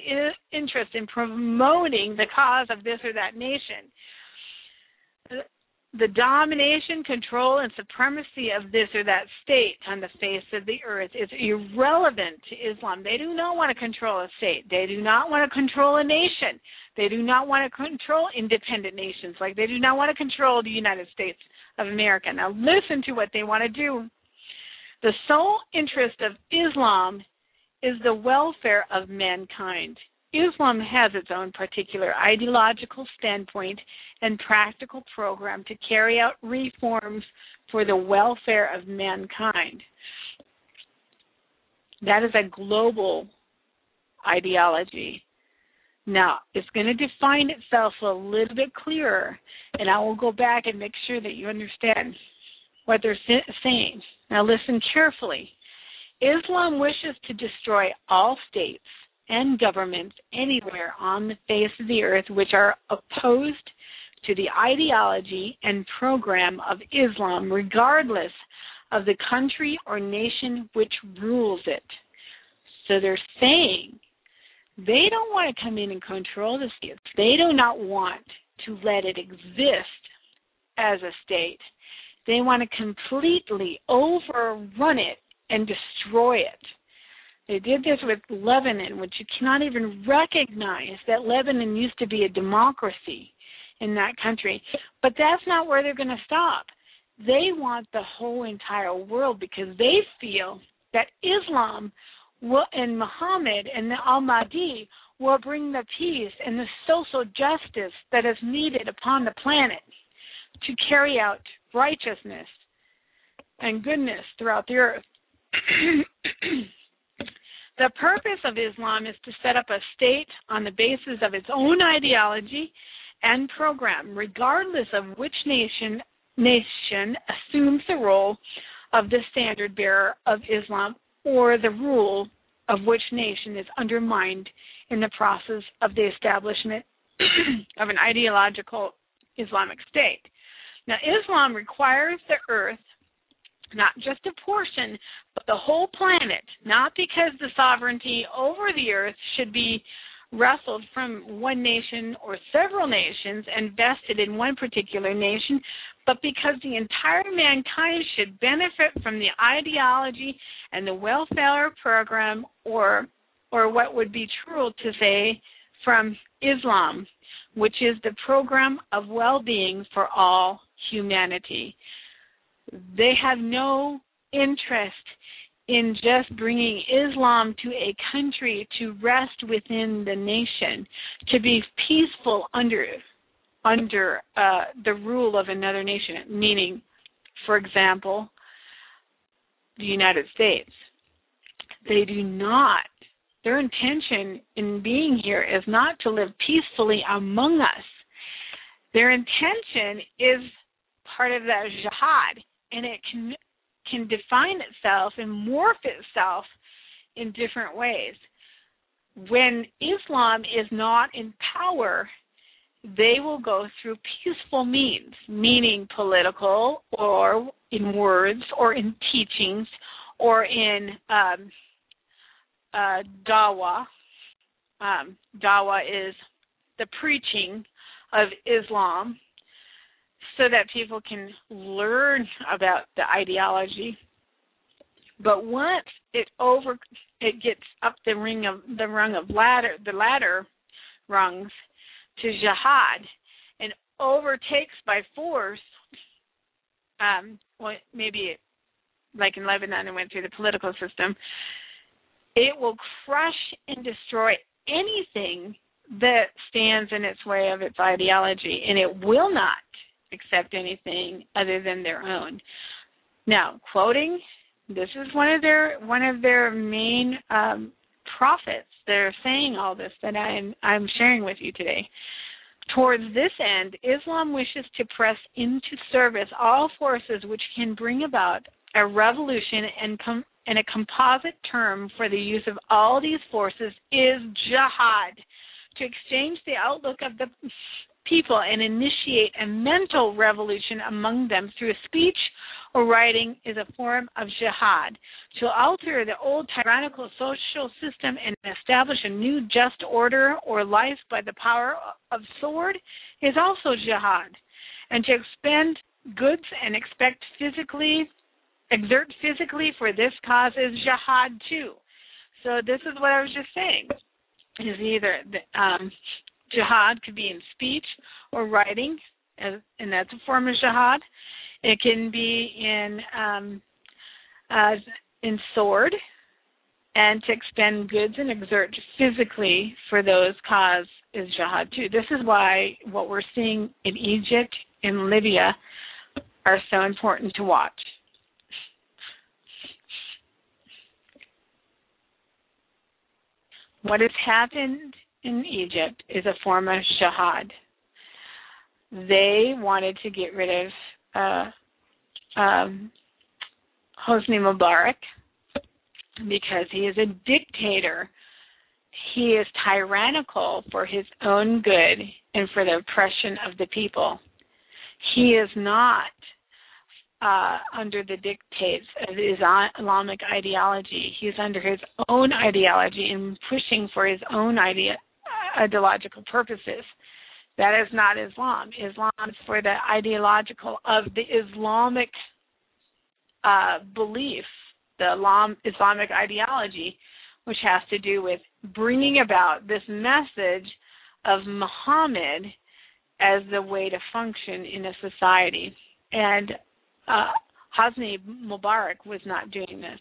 interest in promoting the cause of this or that nation the domination, control, and supremacy of this or that state on the face of the earth is irrelevant to Islam. They do not want to control a state. They do not want to control a nation. They do not want to control independent nations. Like they do not want to control the United States of America. Now, listen to what they want to do. The sole interest of Islam is the welfare of mankind. Islam has its own particular ideological standpoint and practical program to carry out reforms for the welfare of mankind. That is a global ideology. Now, it's going to define itself a little bit clearer, and I will go back and make sure that you understand what they're saying. Now, listen carefully. Islam wishes to destroy all states and governments anywhere on the face of the earth which are opposed to the ideology and program of Islam, regardless of the country or nation which rules it. So they're saying they don't want to come in and control the state. They do not want to let it exist as a state. They want to completely overrun it and destroy it. They did this with Lebanon, which you cannot even recognize that Lebanon used to be a democracy in that country. But that's not where they're going to stop. They want the whole entire world because they feel that Islam will, and Muhammad and the Al Mahdi will bring the peace and the social justice that is needed upon the planet to carry out righteousness and goodness throughout the earth. *clears throat* The purpose of Islam is to set up a state on the basis of its own ideology and program, regardless of which nation nation assumes the role of the standard bearer of Islam or the rule of which nation is undermined in the process of the establishment *clears throat* of an ideological Islamic state. Now, Islam requires the earth not just a portion, but the whole planet, not because the sovereignty over the earth should be wrestled from one nation or several nations and vested in one particular nation, but because the entire mankind should benefit from the ideology and the welfare program or or what would be true to say from Islam, which is the program of well-being for all humanity. They have no interest in just bringing Islam to a country to rest within the nation, to be peaceful under under uh, the rule of another nation. Meaning, for example, the United States. They do not. Their intention in being here is not to live peacefully among us. Their intention is part of that jihad and it can can define itself and morph itself in different ways. When Islam is not in power, they will go through peaceful means, meaning political or in words or in teachings or in um, uh, dawa. Um, dawa is the preaching of Islam so that people can learn about the ideology. But once it over it gets up the ring of the rung of ladder the ladder rungs to jihad and overtakes by force um well maybe like in Lebanon and went through the political system, it will crush and destroy anything that stands in its way of its ideology, and it will not accept anything other than their own. Now, quoting, this is one of their one of their main um, prophets. They're saying all this that I'm I'm sharing with you today. Towards this end, Islam wishes to press into service all forces which can bring about a revolution and, com- and a composite term for the use of all these forces is jihad. To exchange the outlook of the people and initiate a mental revolution among them through speech or writing is a form of jihad. To alter the old tyrannical social system and establish a new just order or life by the power of sword is also jihad. And to expend goods and expect physically exert physically for this cause is jihad too. So this is what I was just saying. Is either the, um, jihad could be in speech or writing, and that's a form of jihad. It can be in um, in sword, and to expend goods and exert physically for those cause is jihad too. This is why what we're seeing in Egypt, in Libya, are so important to watch. What has happened in Egypt is a form of shahad. They wanted to get rid of uh, um, Hosni Mubarak because he is a dictator. He is tyrannical for his own good and for the oppression of the people. He is not uh, under the dictates of Islamic ideology. He's under his own ideology and pushing for his own idea, ideological purposes. That is not Islam. Islam is for the ideological of the Islamic uh, belief, the Islam, Islamic ideology, which has to do with bringing about this message of Muhammad as the way to function in a society. And uh, Hosni Mubarak was not doing this.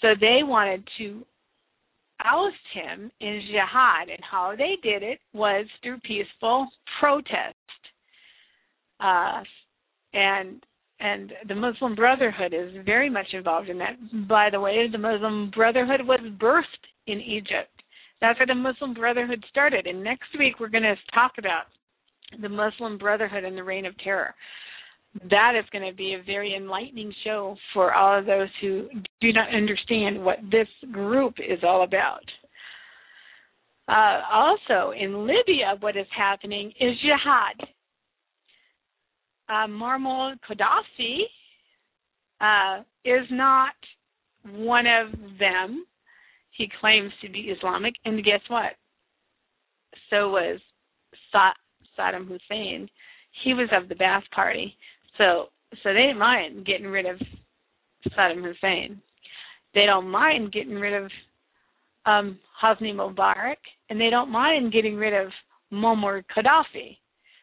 So they wanted to oust him in jihad, and how they did it was through peaceful protest. Uh, and and the Muslim Brotherhood is very much involved in that. By the way, the Muslim Brotherhood was birthed in Egypt. That's where the Muslim Brotherhood started. And next week we're going to talk about the Muslim Brotherhood and the Reign of Terror that is going to be a very enlightening show for all of those who do not understand what this group is all about. Uh, also, in Libya, what is happening is jihad. Uh, Muammar Gaddafi uh, is not one of them. He claims to be Islamic, and guess what? So was Sa- Saddam Hussein. He was of the Ba'ath Party. So so they didn't mind getting rid of Saddam Hussein. They don't mind getting rid of um, Hosni Mubarak, and they don't mind getting rid of Muammar Gaddafi,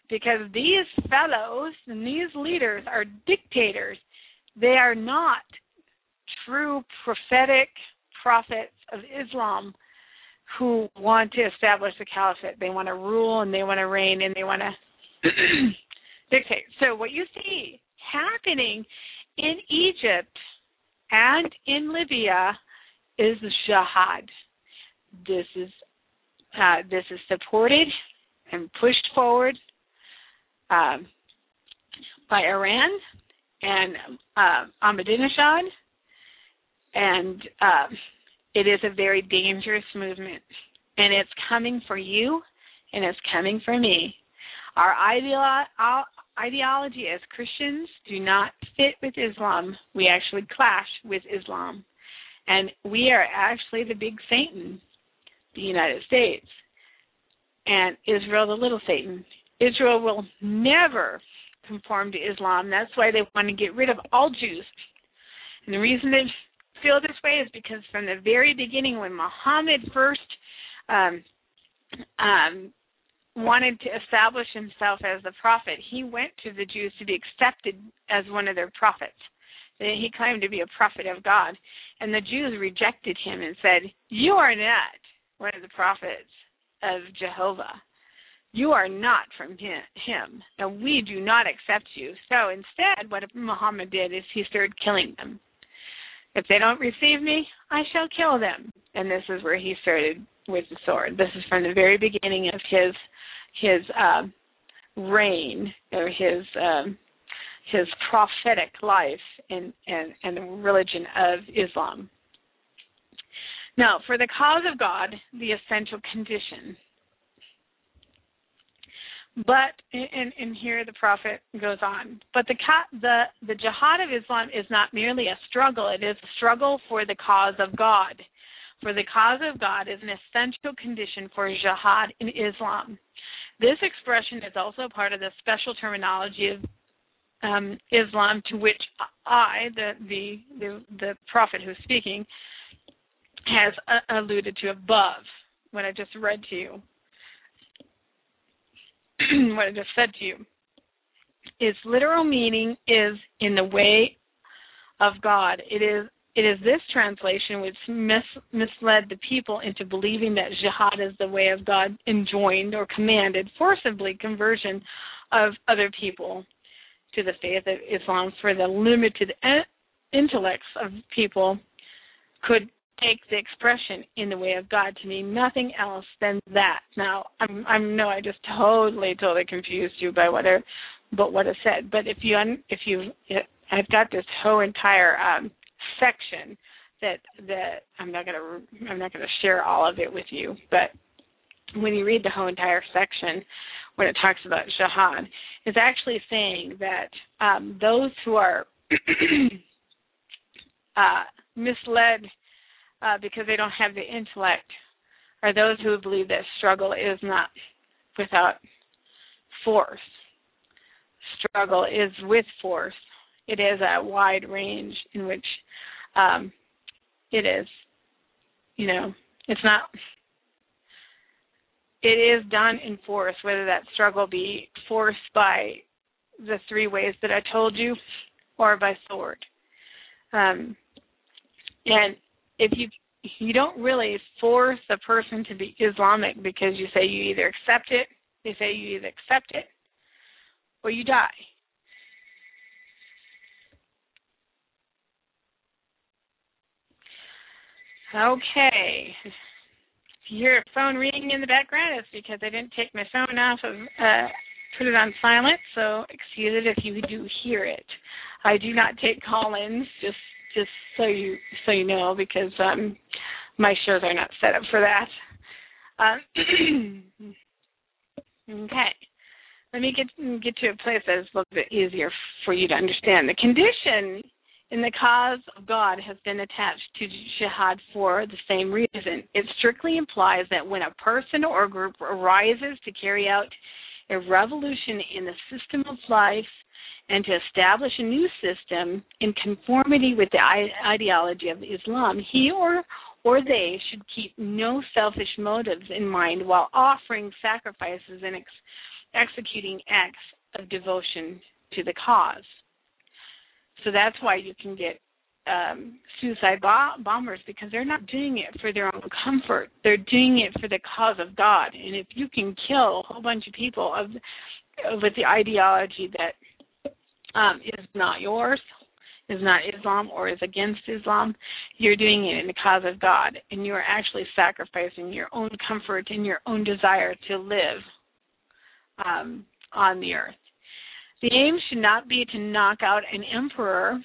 because these fellows and these leaders are dictators. They are not true prophetic prophets of Islam who want to establish the caliphate. They want to rule and they want to reign and they want to *clears throat* dictate. So what you see happening in Egypt and in Libya is jihad. This is uh, this is supported and pushed forward um, by Iran and uh, Ahmadinejad, and uh, it is a very dangerous movement, and it's coming for you, and it's coming for me. Our ideolo- ideology as Christians do not fit with Islam. We actually clash with Islam, and we are actually the big Satan, the United States, and Israel the little Satan. Israel will never conform to Islam. That's why they want to get rid of all Jews. And the reason they feel this way is because from the very beginning, when Muhammad first um, um, wanted to establish himself as the prophet, he went to the Jews to be accepted as one of their prophets. He claimed to be a prophet of God. And the Jews rejected him and said, You are not one of the prophets of Jehovah you are not from him, and we do not accept you. So instead, what Muhammad did is he started killing them. If they don't receive me, I shall kill them. And this is where he started with the sword. This is from the very beginning of his his uh, reign or his um, his prophetic life in, in, in the religion of Islam. Now, for the cause of God, the essential condition but and and here the prophet goes on. But the the the jihad of Islam is not merely a struggle; it is a struggle for the cause of God. For the cause of God is an essential condition for jihad in Islam. This expression is also part of the special terminology of um, Islam to which I, the, the the the prophet who's speaking, has uh, alluded to above. What I just read to you. *clears throat* what I just said to you. Its literal meaning is in the way of God. It is it is this translation which mis- misled the people into believing that jihad is the way of God enjoined or commanded forcibly conversion of other people to the faith of Islam for the limited intellects of people could take the expression in the way of God to mean nothing else than that. Now, I'm I'm no, I just totally totally confused you by what I, but what I said. But if you if you I've got this whole entire um section that that I'm not gonna I'm not gonna share all of it with you, but when you read the whole entire section when it talks about jihad, it's actually saying that um, those who are *clears throat* uh, misled uh, because they don't have the intellect are those who believe that struggle is not without force. Struggle is with force. It is a wide range in which um, it is, you know, it's not. It is done in force, whether that struggle be forced by the three ways that I told you, or by sword. Um, and if you you don't really force a person to be Islamic because you say you either accept it, they say you either accept it or you die. Okay. If you hear a phone ringing in the background, it's because I didn't take my phone off of uh put it on silent, so excuse it if you do hear it. I do not take call ins just just so you so you know because um my shows are not set up for that. Uh, *clears throat* okay. Let me get get to a place that is a little bit easier for you to understand. The condition in the cause of God has been attached to jihad for the same reason. It strictly implies that when a person or group arises to carry out a revolution in the system of life and to establish a new system in conformity with the ideology of Islam, he or or they should keep no selfish motives in mind while offering sacrifices and ex- executing acts of devotion to the cause. So that's why you can get um, suicide bo- bombers because they're not doing it for their own comfort. They're doing it for the cause of God. And if you can kill a whole bunch of people of with the ideology that um, is not yours, is not Islam, or is against Islam, you're doing it in the cause of God, and you are actually sacrificing your own comfort and your own desire to live um, on the earth. The aim should not be to knock out an emperor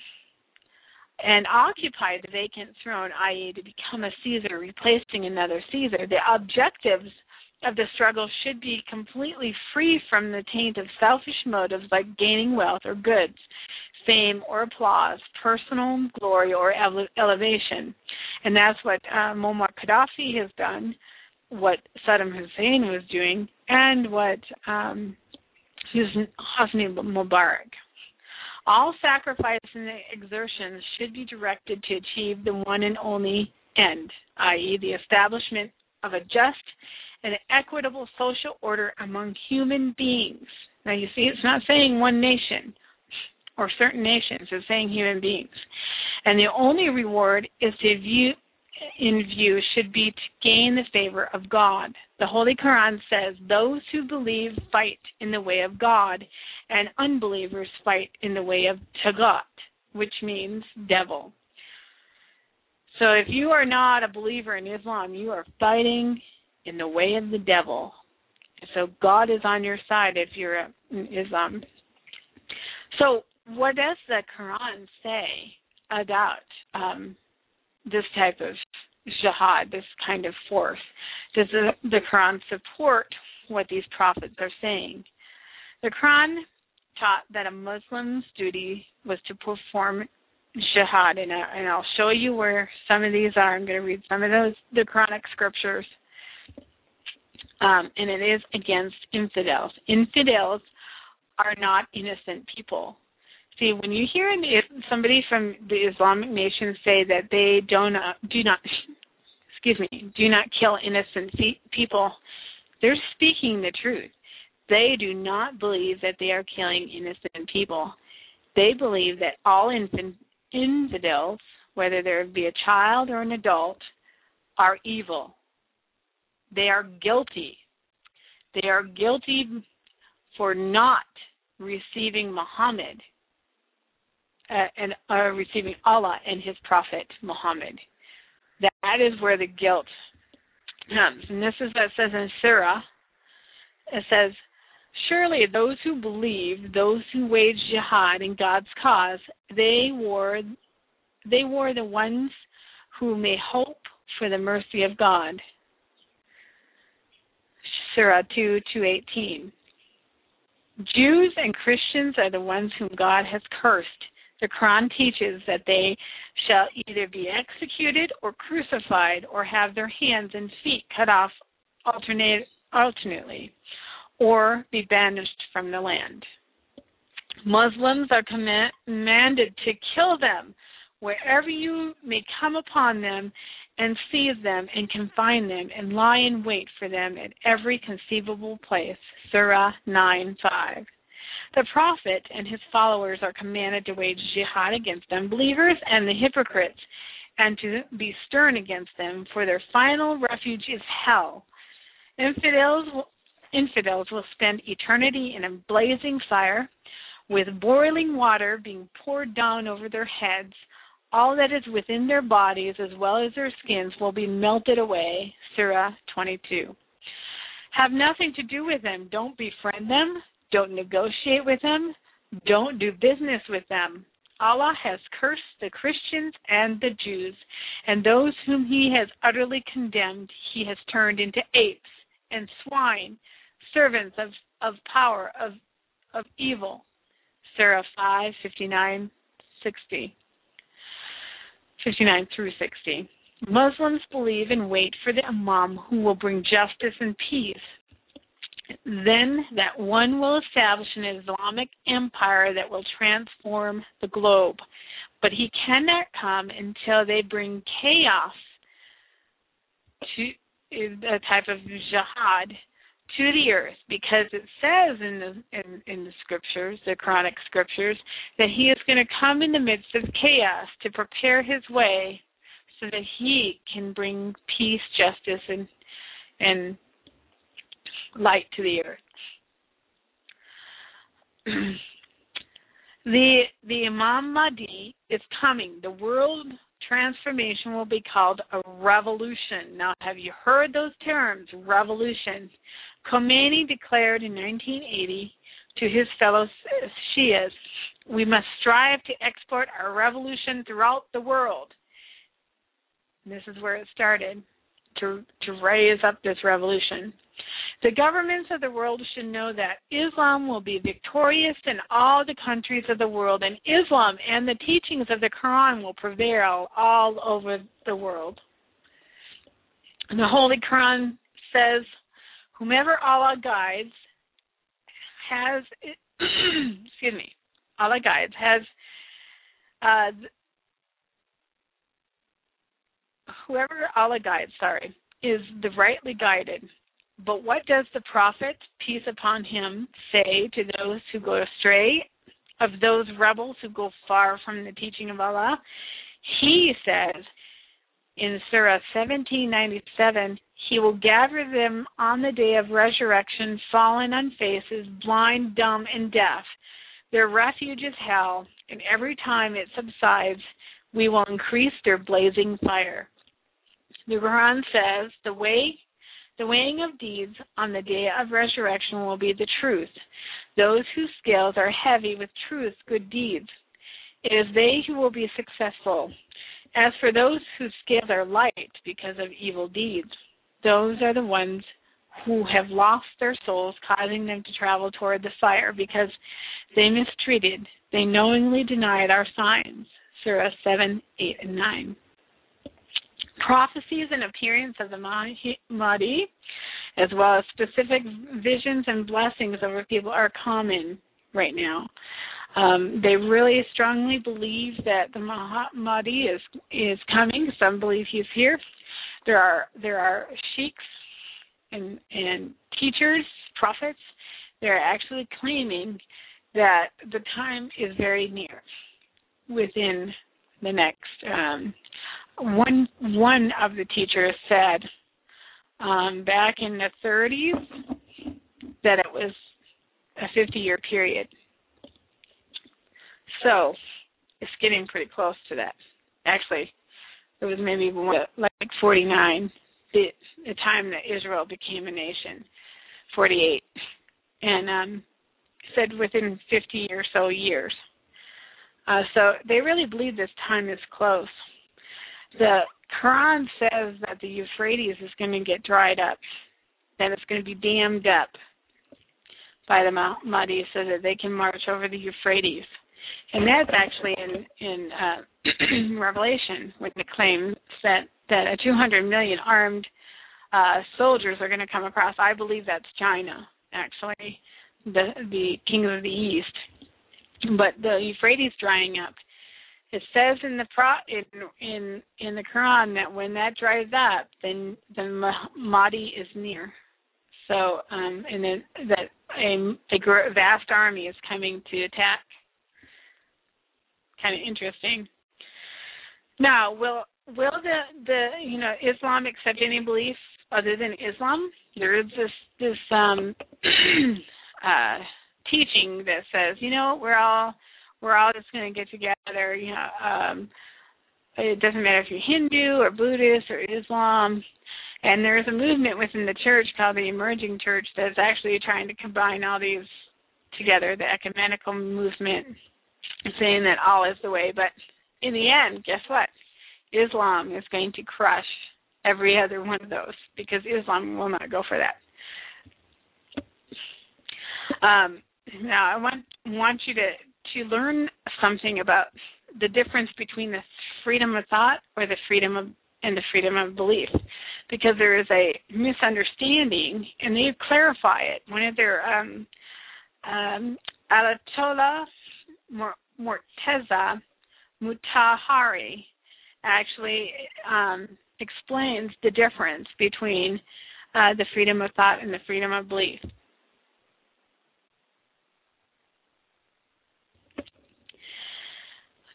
and occupy the vacant throne, i.e., to become a Caesar, replacing another Caesar. The objectives of the struggle should be completely free from the taint of selfish motives like gaining wealth or goods, fame or applause, personal glory or ele- elevation. And that's what uh, Muammar Gaddafi has done, what Saddam Hussein was doing, and what um, Hosni Mubarak. All sacrifice and exertions should be directed to achieve the one and only end, i.e., the establishment of a just and equitable social order among human beings. Now, you see, it's not saying one nation or certain nations, it's saying human beings. And the only reward is to view in view should be to gain the favor of God. The Holy Quran says, Those who believe fight in the way of God, and unbelievers fight in the way of Taghut, which means devil. So if you are not a believer in Islam, you are fighting in the way of the devil. So God is on your side if you're in Islam. So what does the Quran say about um, this type of jihad, this kind of force? Does the, the Quran support what these prophets are saying? The Quran taught that a Muslim's duty was to perform jihad, and, I, and I'll show you where some of these are. I'm going to read some of those the Quranic scriptures, um, and it is against infidels. Infidels are not innocent people. See, when you hear somebody from the Islamic nation say that they don't uh, do not, *laughs* excuse me, do not kill innocent people, they're speaking the truth. They do not believe that they are killing innocent people. They believe that all infant, infidels, whether there be a child or an adult, are evil. They are guilty. They are guilty for not receiving Muhammad uh, and uh, receiving Allah and His Prophet Muhammad. That is where the guilt comes, and this is what it says in Surah. It says, Surely those who believe, those who wage jihad in God's cause, they were they were the ones who may hope for the mercy of God. Surah 2 218. Jews and Christians are the ones whom God has cursed. The Quran teaches that they shall either be executed or crucified or have their hands and feet cut off alternate, alternately or be banished from the land. Muslims are commanded to kill them wherever you may come upon them and seize them and confine them and lie in wait for them at every conceivable place. Surah 9 5. The Prophet and his followers are commanded to wage jihad against unbelievers and the hypocrites and to be stern against them, for their final refuge is hell. Infidels infidels will spend eternity in a blazing fire with boiling water being poured down over their heads. All that is within their bodies as well as their skins will be melted away. Surah 22. Have nothing to do with them. Don't befriend them. Don't negotiate with them. Don't do business with them. Allah has cursed the Christians and the Jews, and those whom he has utterly condemned, he has turned into apes and swine servants of, of power, of, of evil. Surah 5, 59, 60. 59 through 60. Muslims believe and wait for the Imam who will bring justice and peace. Then that one will establish an Islamic empire that will transform the globe. But he cannot come until they bring chaos to uh, a type of jihad to the earth because it says in the in, in the scriptures, the Quranic scriptures, that he is going to come in the midst of chaos to prepare his way so that he can bring peace, justice and and light to the earth. the the Imam Mahdi is coming. The world transformation will be called a revolution. Now, have you heard those terms? Revolution. Khomeini declared in 1980 to his fellow Shias. We must strive to export our revolution throughout the world. This is where it started to to raise up this revolution. The governments of the world should know that Islam will be victorious in all the countries of the world, and Islam and the teachings of the Quran will prevail all over the world. And the Holy Quran says, Whomever Allah guides has, *clears throat* excuse me, Allah guides has, uh, whoever Allah guides, sorry, is the rightly guided. But what does the Prophet, peace upon him, say to those who go astray, of those rebels who go far from the teaching of Allah? He says in Surah 1797, He will gather them on the day of resurrection, fallen on faces, blind, dumb, and deaf. Their refuge is hell, and every time it subsides, we will increase their blazing fire. The Quran says, The way the weighing of deeds on the day of resurrection will be the truth. Those whose scales are heavy with truth, good deeds. It is they who will be successful. As for those whose scales are light because of evil deeds, those are the ones who have lost their souls, causing them to travel toward the fire because they mistreated, they knowingly denied our signs. Surah 7, 8, and 9 prophecies and appearance of the Mahdi, as well as specific visions and blessings over people, are common right now. Um, they really strongly believe that the Mahdi is is coming. Some believe he's here. There are there are sheiks and and teachers, prophets. They're actually claiming that the time is very near, within the next um, one one of the teachers said um, back in the 30s that it was a 50 year period. So it's getting pretty close to that. Actually, it was maybe like 49, the, the time that Israel became a nation, 48, and um, said within 50 or so years. Uh, so they really believe this time is close the Quran says that the Euphrates is going to get dried up, that it's going to be dammed up by the Mahdi so that they can march over the Euphrates. And that's actually in in uh, *clears throat* Revelation when the claim that that a 200 million armed uh, soldiers are going to come across. I believe that's China, actually, the the kings of the east. But the Euphrates drying up it says in the pro in in in the Quran that when that dries up, then the Mahdi is near. So um, and then that a, a vast army is coming to attack. Kind of interesting. Now, will will the the you know Islam accept any belief other than Islam? There is this this um *clears throat* uh teaching that says, you know, we're all we're all just going to get together. You know, um, it doesn't matter if you're Hindu or Buddhist or Islam. And there's a movement within the church called the Emerging Church that's actually trying to combine all these together, the ecumenical movement, saying that all is the way. But in the end, guess what? Islam is going to crush every other one of those because Islam will not go for that. Um, now, I want want you to to learn something about the difference between the freedom of thought or the freedom of and the freedom of belief because there is a misunderstanding and they clarify it one of their um um Morteza Mutahari actually um, explains the difference between uh, the freedom of thought and the freedom of belief.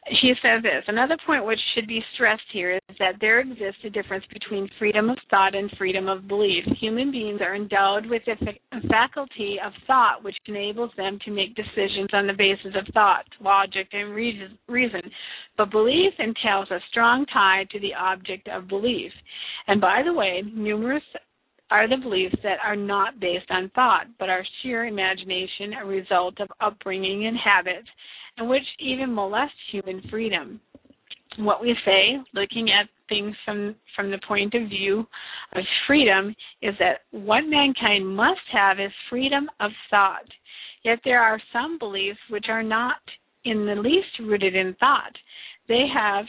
He says this another point which should be stressed here is that there exists a difference between freedom of thought and freedom of belief. Human beings are endowed with a faculty of thought which enables them to make decisions on the basis of thought, logic, and reason. But belief entails a strong tie to the object of belief. And by the way, numerous are the beliefs that are not based on thought, but are sheer imagination, a result of upbringing and habits, and which even molest human freedom. What we say, looking at things from, from the point of view of freedom, is that what mankind must have is freedom of thought. Yet there are some beliefs which are not in the least rooted in thought. They have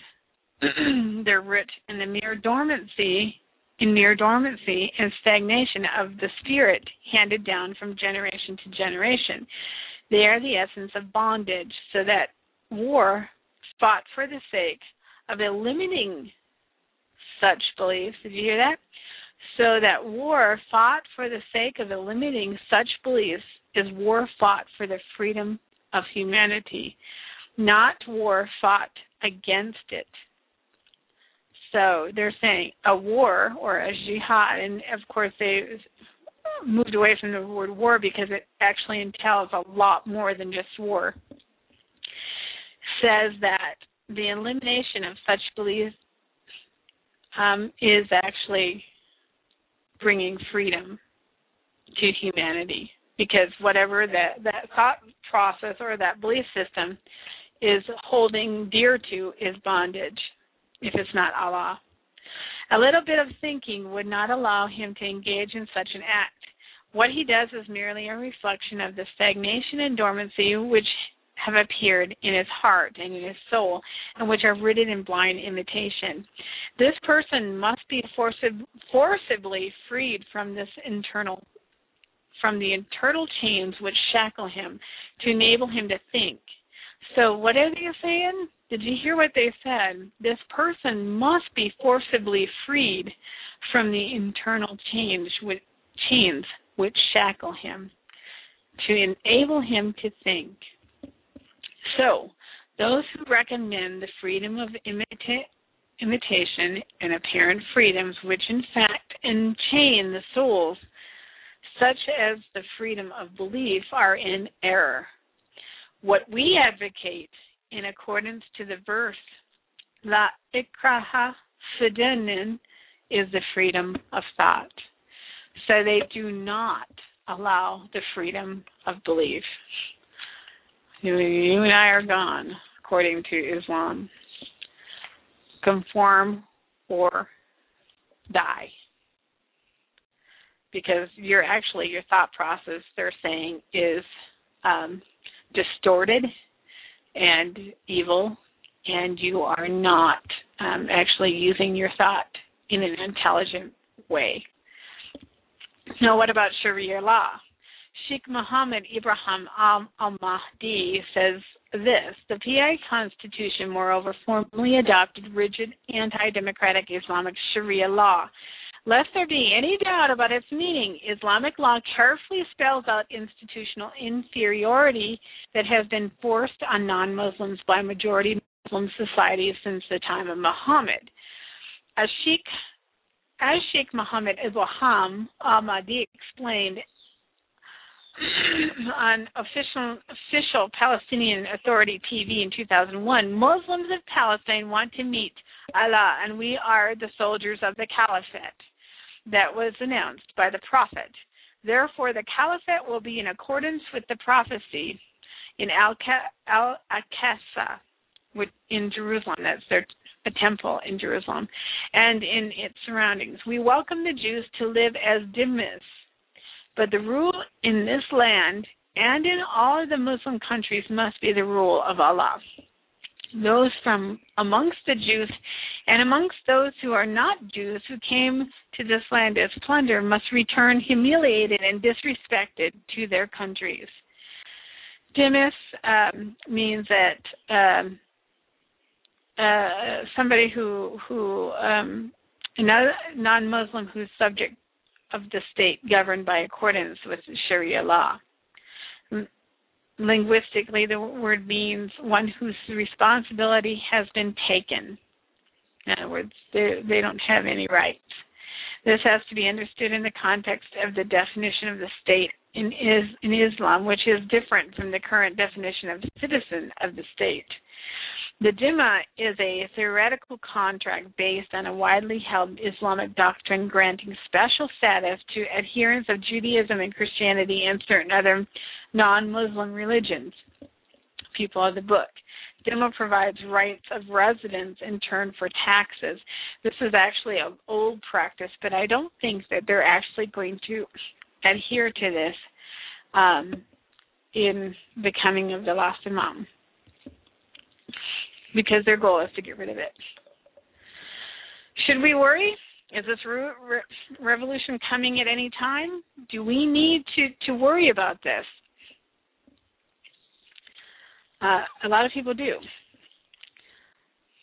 *clears throat* their root in the mere dormancy in mere dormancy and stagnation of the spirit handed down from generation to generation. They are the essence of bondage, so that war fought for the sake of eliminating such beliefs. Did you hear that? So that war fought for the sake of eliminating such beliefs is war fought for the freedom of humanity, not war fought against it. So they're saying a war or a jihad, and of course they moved away from the word war because it actually entails a lot more than just war. Says that the elimination of such beliefs um, is actually bringing freedom to humanity because whatever that that thought process or that belief system is holding dear to is bondage if it's not Allah. A little bit of thinking would not allow him to engage in such an act. What he does is merely a reflection of the stagnation and dormancy which have appeared in his heart and in his soul, and which are rooted in blind imitation. This person must be forcib- forcibly freed from this internal from the internal chains which shackle him to enable him to think. So what are they saying? Did you hear what they said? This person must be forcibly freed from the internal chains which, chains which shackle him to enable him to think. So, those who recommend the freedom of imita- imitation and apparent freedoms, which in fact enchain the souls, such as the freedom of belief, are in error. What we advocate in accordance to the verse, La ikraha fidinin is the freedom of thought. So they do not allow the freedom of belief. You, and I are gone, according to Islam. Conform or die. Because you're actually, your thought process, they're saying, is um, distorted and evil, and you are not um, actually using your thought in an intelligent way. Now, what about Sharia law? Sheikh Muhammad Ibrahim al Mahdi says this The PI Constitution, moreover, formally adopted rigid anti democratic Islamic Sharia law Lest there be any doubt about its meaning, Islamic law carefully spells out institutional inferiority that has been forced on non Muslims by majority Muslim societies since the time of Muhammad. As Sheikh, as Sheikh Mohammed Ibrahim al-Mahdi explained *clears throat* on official, official Palestinian Authority TV in 2001, Muslims of Palestine want to meet Allah, and we are the soldiers of the Caliphate that was announced by the prophet. Therefore, the caliphate will be in accordance with the prophecy in In Jerusalem. That's their a temple in Jerusalem and in its surroundings. We welcome the Jews to live as dhimmis, but the rule in this land and in all of the Muslim countries must be the rule of Allah. Those from amongst the Jews and amongst those who are not Jews who came to this land as plunder must return humiliated and disrespected to their countries. Dhimmis um, means that um, uh, somebody who who um, non-Muslim who's subject of the state governed by accordance with Sharia law. Linguistically, the word means one whose responsibility has been taken. In other words, they, they don't have any rights. This has to be understood in the context of the definition of the state in, is, in Islam, which is different from the current definition of citizen of the state. The Dhimma is a theoretical contract based on a widely held Islamic doctrine granting special status to adherents of Judaism and Christianity and certain other non Muslim religions. People of the book. Dhimma provides rights of residence in turn for taxes. This is actually an old practice, but I don't think that they're actually going to adhere to this um, in the coming of the last Imam because their goal is to get rid of it. Should we worry? Is this re- re- revolution coming at any time? Do we need to, to worry about this? Uh, a lot of people do.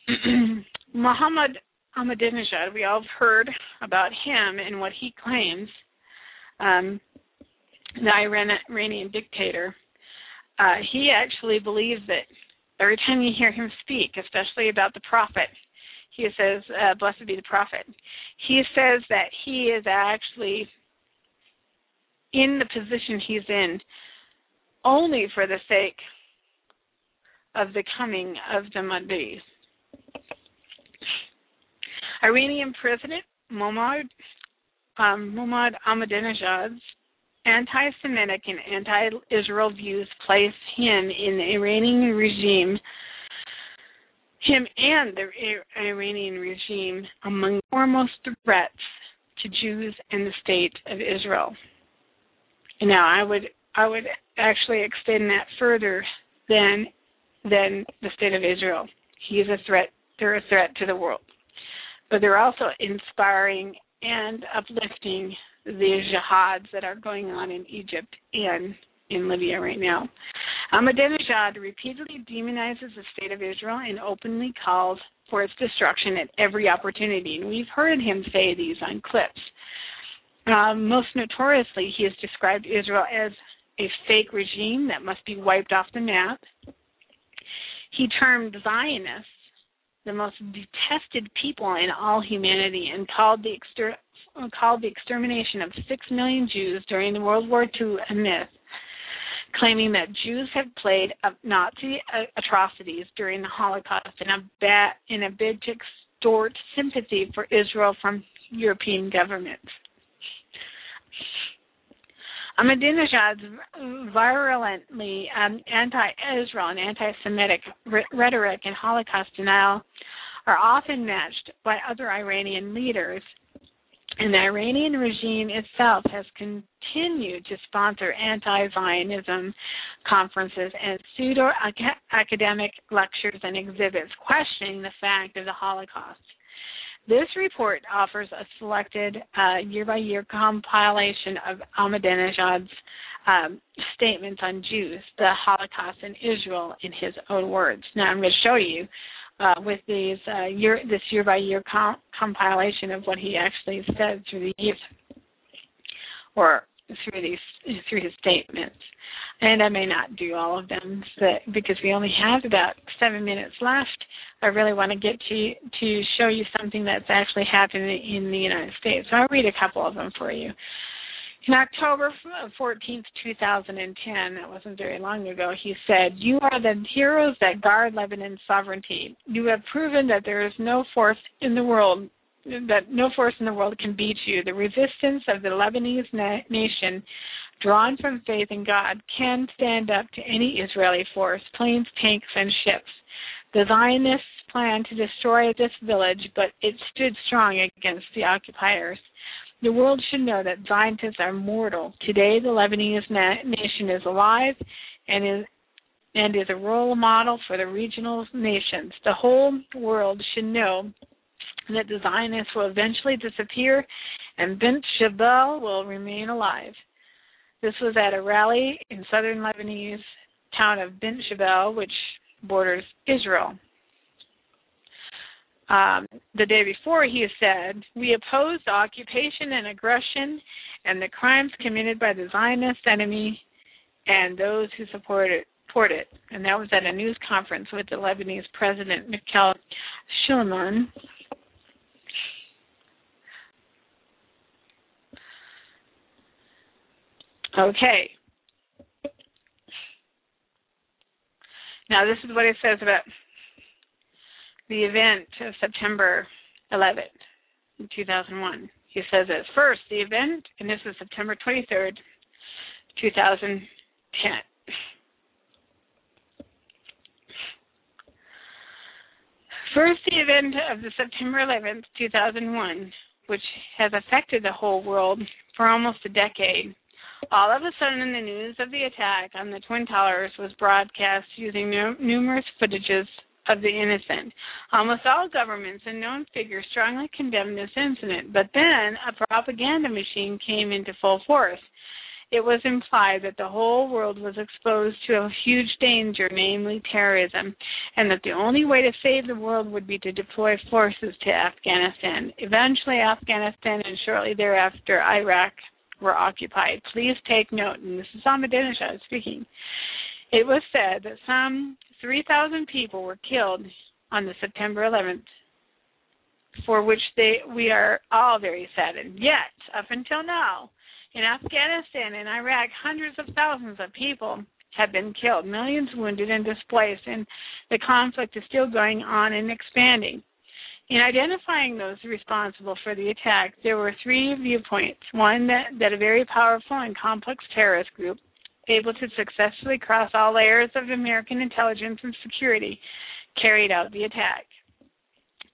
*clears throat* Muhammad Ahmadinejad, we all have heard about him and what he claims, um, the Iranian dictator. Uh, he actually believes that every time you hear him speak, especially about the prophet, he says, uh, Blessed be the prophet. He says that he is actually in the position he's in only for the sake of the coming of the Mahdi. Iranian President Mohammad um, Muhammad Ahmadinejad's anti-Semitic and anti-Israel views place him in the Iranian regime, him and the Iranian regime among the foremost threats to Jews and the state of Israel. Now, I would I would actually extend that further than than the state of Israel. He is a threat. They're a threat to the world, but they're also inspiring and uplifting the jihads that are going on in Egypt and in Libya right now. Ahmadinejad repeatedly demonizes the state of Israel and openly calls for its destruction at every opportunity. And we've heard him say these on clips. Um, most notoriously, he has described Israel as a fake regime that must be wiped off the map. He termed Zionists the most detested people in all humanity and called the exter- called the extermination of six million Jews during World War II a myth, claiming that Jews had played Nazi atrocities during the Holocaust in a, in a bid to extort sympathy for Israel from European governments. Ahmadinejad's virulently um, anti-Israel and anti-Semitic rhetoric and Holocaust denial are often matched by other Iranian leaders and the Iranian regime itself has continued to sponsor anti Zionism conferences and pseudo academic lectures and exhibits questioning the fact of the Holocaust. This report offers a selected year by year compilation of Ahmadinejad's um, statements on Jews, the Holocaust, and Israel in his own words. Now, I'm going to show you uh, with these uh, year this year by year compilation of what he actually said through the years or through these through his statements. And I may not do all of them but because we only have about seven minutes left. I really want to get to to show you something that's actually happening in the United States. So I'll read a couple of them for you. In October 14th, 2010, that wasn't very long ago, he said, You are the heroes that guard Lebanon's sovereignty. You have proven that there is no force in the world, that no force in the world can beat you. The resistance of the Lebanese na- nation, drawn from faith in God, can stand up to any Israeli force, planes, tanks, and ships. The Zionists planned to destroy this village, but it stood strong against the occupiers. The world should know that Zionists are mortal. Today, the Lebanese na- nation is alive and is and is a role model for the regional nations. The whole world should know that the Zionists will eventually disappear and Bint Jbeil will remain alive. This was at a rally in southern Lebanese town of Bint Jbeil, which borders Israel um, the day before, he said, We oppose the occupation and aggression and the crimes committed by the Zionist enemy and those who support it. Support it. And that was at a news conference with the Lebanese president, Michal Schuman. Okay. Now, this is what it says about the event of September 11th, 2001. He says at first, the event, and this is September 23rd, 2010. First, the event of the September 11th, 2001, which has affected the whole world for almost a decade. All of a sudden, the news of the attack on the Twin Towers was broadcast using numerous footages of the innocent. Almost all governments and known figures strongly condemned this incident, but then a propaganda machine came into full force. It was implied that the whole world was exposed to a huge danger, namely terrorism, and that the only way to save the world would be to deploy forces to Afghanistan. Eventually, Afghanistan and shortly thereafter, Iraq were occupied. Please take note, and this is Ahmadinejad speaking. It was said that some 3,000 people were killed on the September 11th, for which they we are all very saddened. Yet, up until now, in Afghanistan and Iraq, hundreds of thousands of people have been killed, millions wounded and displaced, and the conflict is still going on and expanding. In identifying those responsible for the attack, there were three viewpoints. One, that, that a very powerful and complex terrorist group able to successfully cross all layers of American intelligence and security, carried out the attack.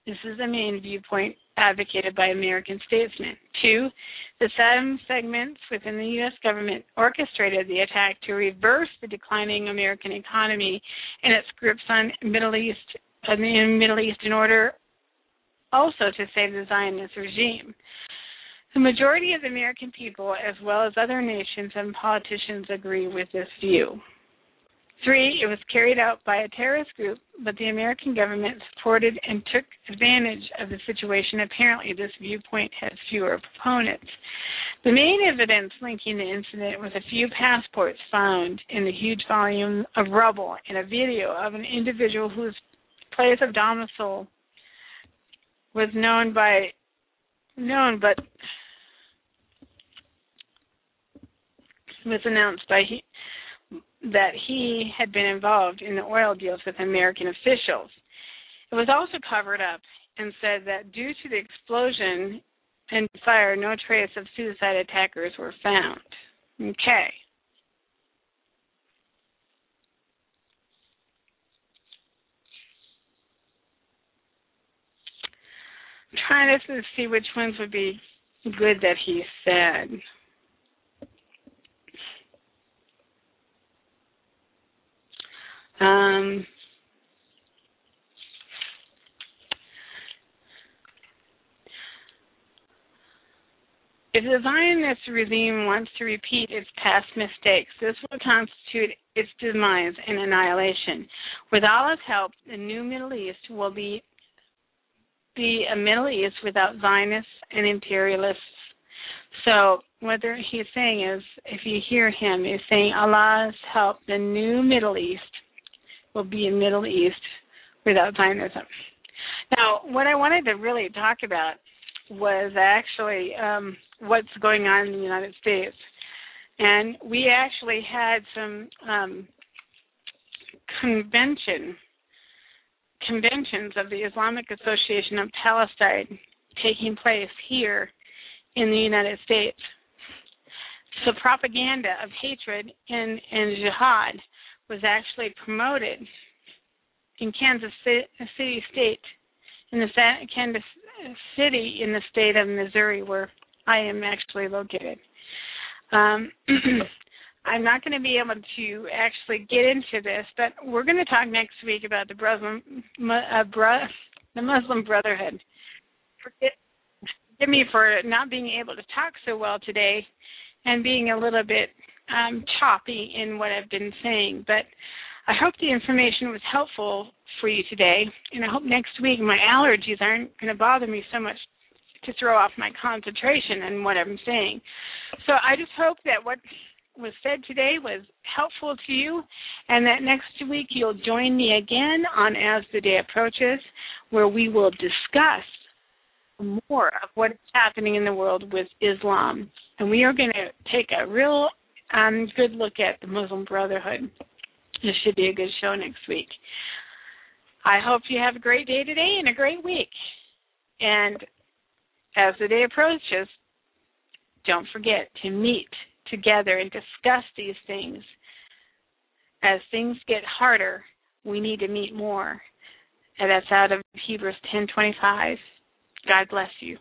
This is the main viewpoint advocated by American statesmen. Two, the seven segments within the U.S. government orchestrated the attack to reverse the declining American economy and its grips on Middle East in the Middle East in order also to save the Zionist regime. The majority of American people, as well as other nations and politicians, agree with this view. Three, it was carried out by a terrorist group, but the American government supported and took advantage of the situation. Apparently, this viewpoint has fewer proponents. The main evidence linking the incident was a few passports found in the huge volume of rubble and a video of an individual whose place of domicile was known by known but was announced by he, that he had been involved in the oil deals with American officials. It was also covered up and said that due to the explosion and fire, no trace of suicide attackers were found. Okay. I'm trying to see which ones would be good that he said. Um, if the Zionist regime wants to repeat its past mistakes, this will constitute its demise and annihilation. With Allah's help, the new Middle East will be be a Middle East without Zionists and imperialists. So what he's saying is, if you hear him, he's saying Allah's help, the new Middle East will be in Middle East without Zionism. Now, what I wanted to really talk about was actually um, what's going on in the United States. And we actually had some um, convention conventions of the Islamic Association of Palestine taking place here in the United States. The propaganda of hatred and, and jihad was actually promoted in Kansas City State, in the Kansas City in the state of Missouri, where I am actually located. Um, *clears throat* I'm not going to be able to actually get into this, but we're going to talk next week about the Muslim, uh, bro- the Muslim Brotherhood. Forget, forgive me for not being able to talk so well today and being a little bit um, choppy in what I've been saying, but I hope the information was helpful for you today, and I hope next week my allergies aren't going to bother me so much to throw off my concentration and what I'm saying. So I just hope that what was said today was helpful to you, and that next week you'll join me again on As the Day Approaches, where we will discuss more of what is happening in the world with Islam. And we are going to take a real um, good look at the Muslim Brotherhood. This should be a good show next week. I hope you have a great day today and a great week. And as the day approaches, don't forget to meet together and discuss these things. As things get harder, we need to meet more. And that's out of Hebrews 10:25. God bless you.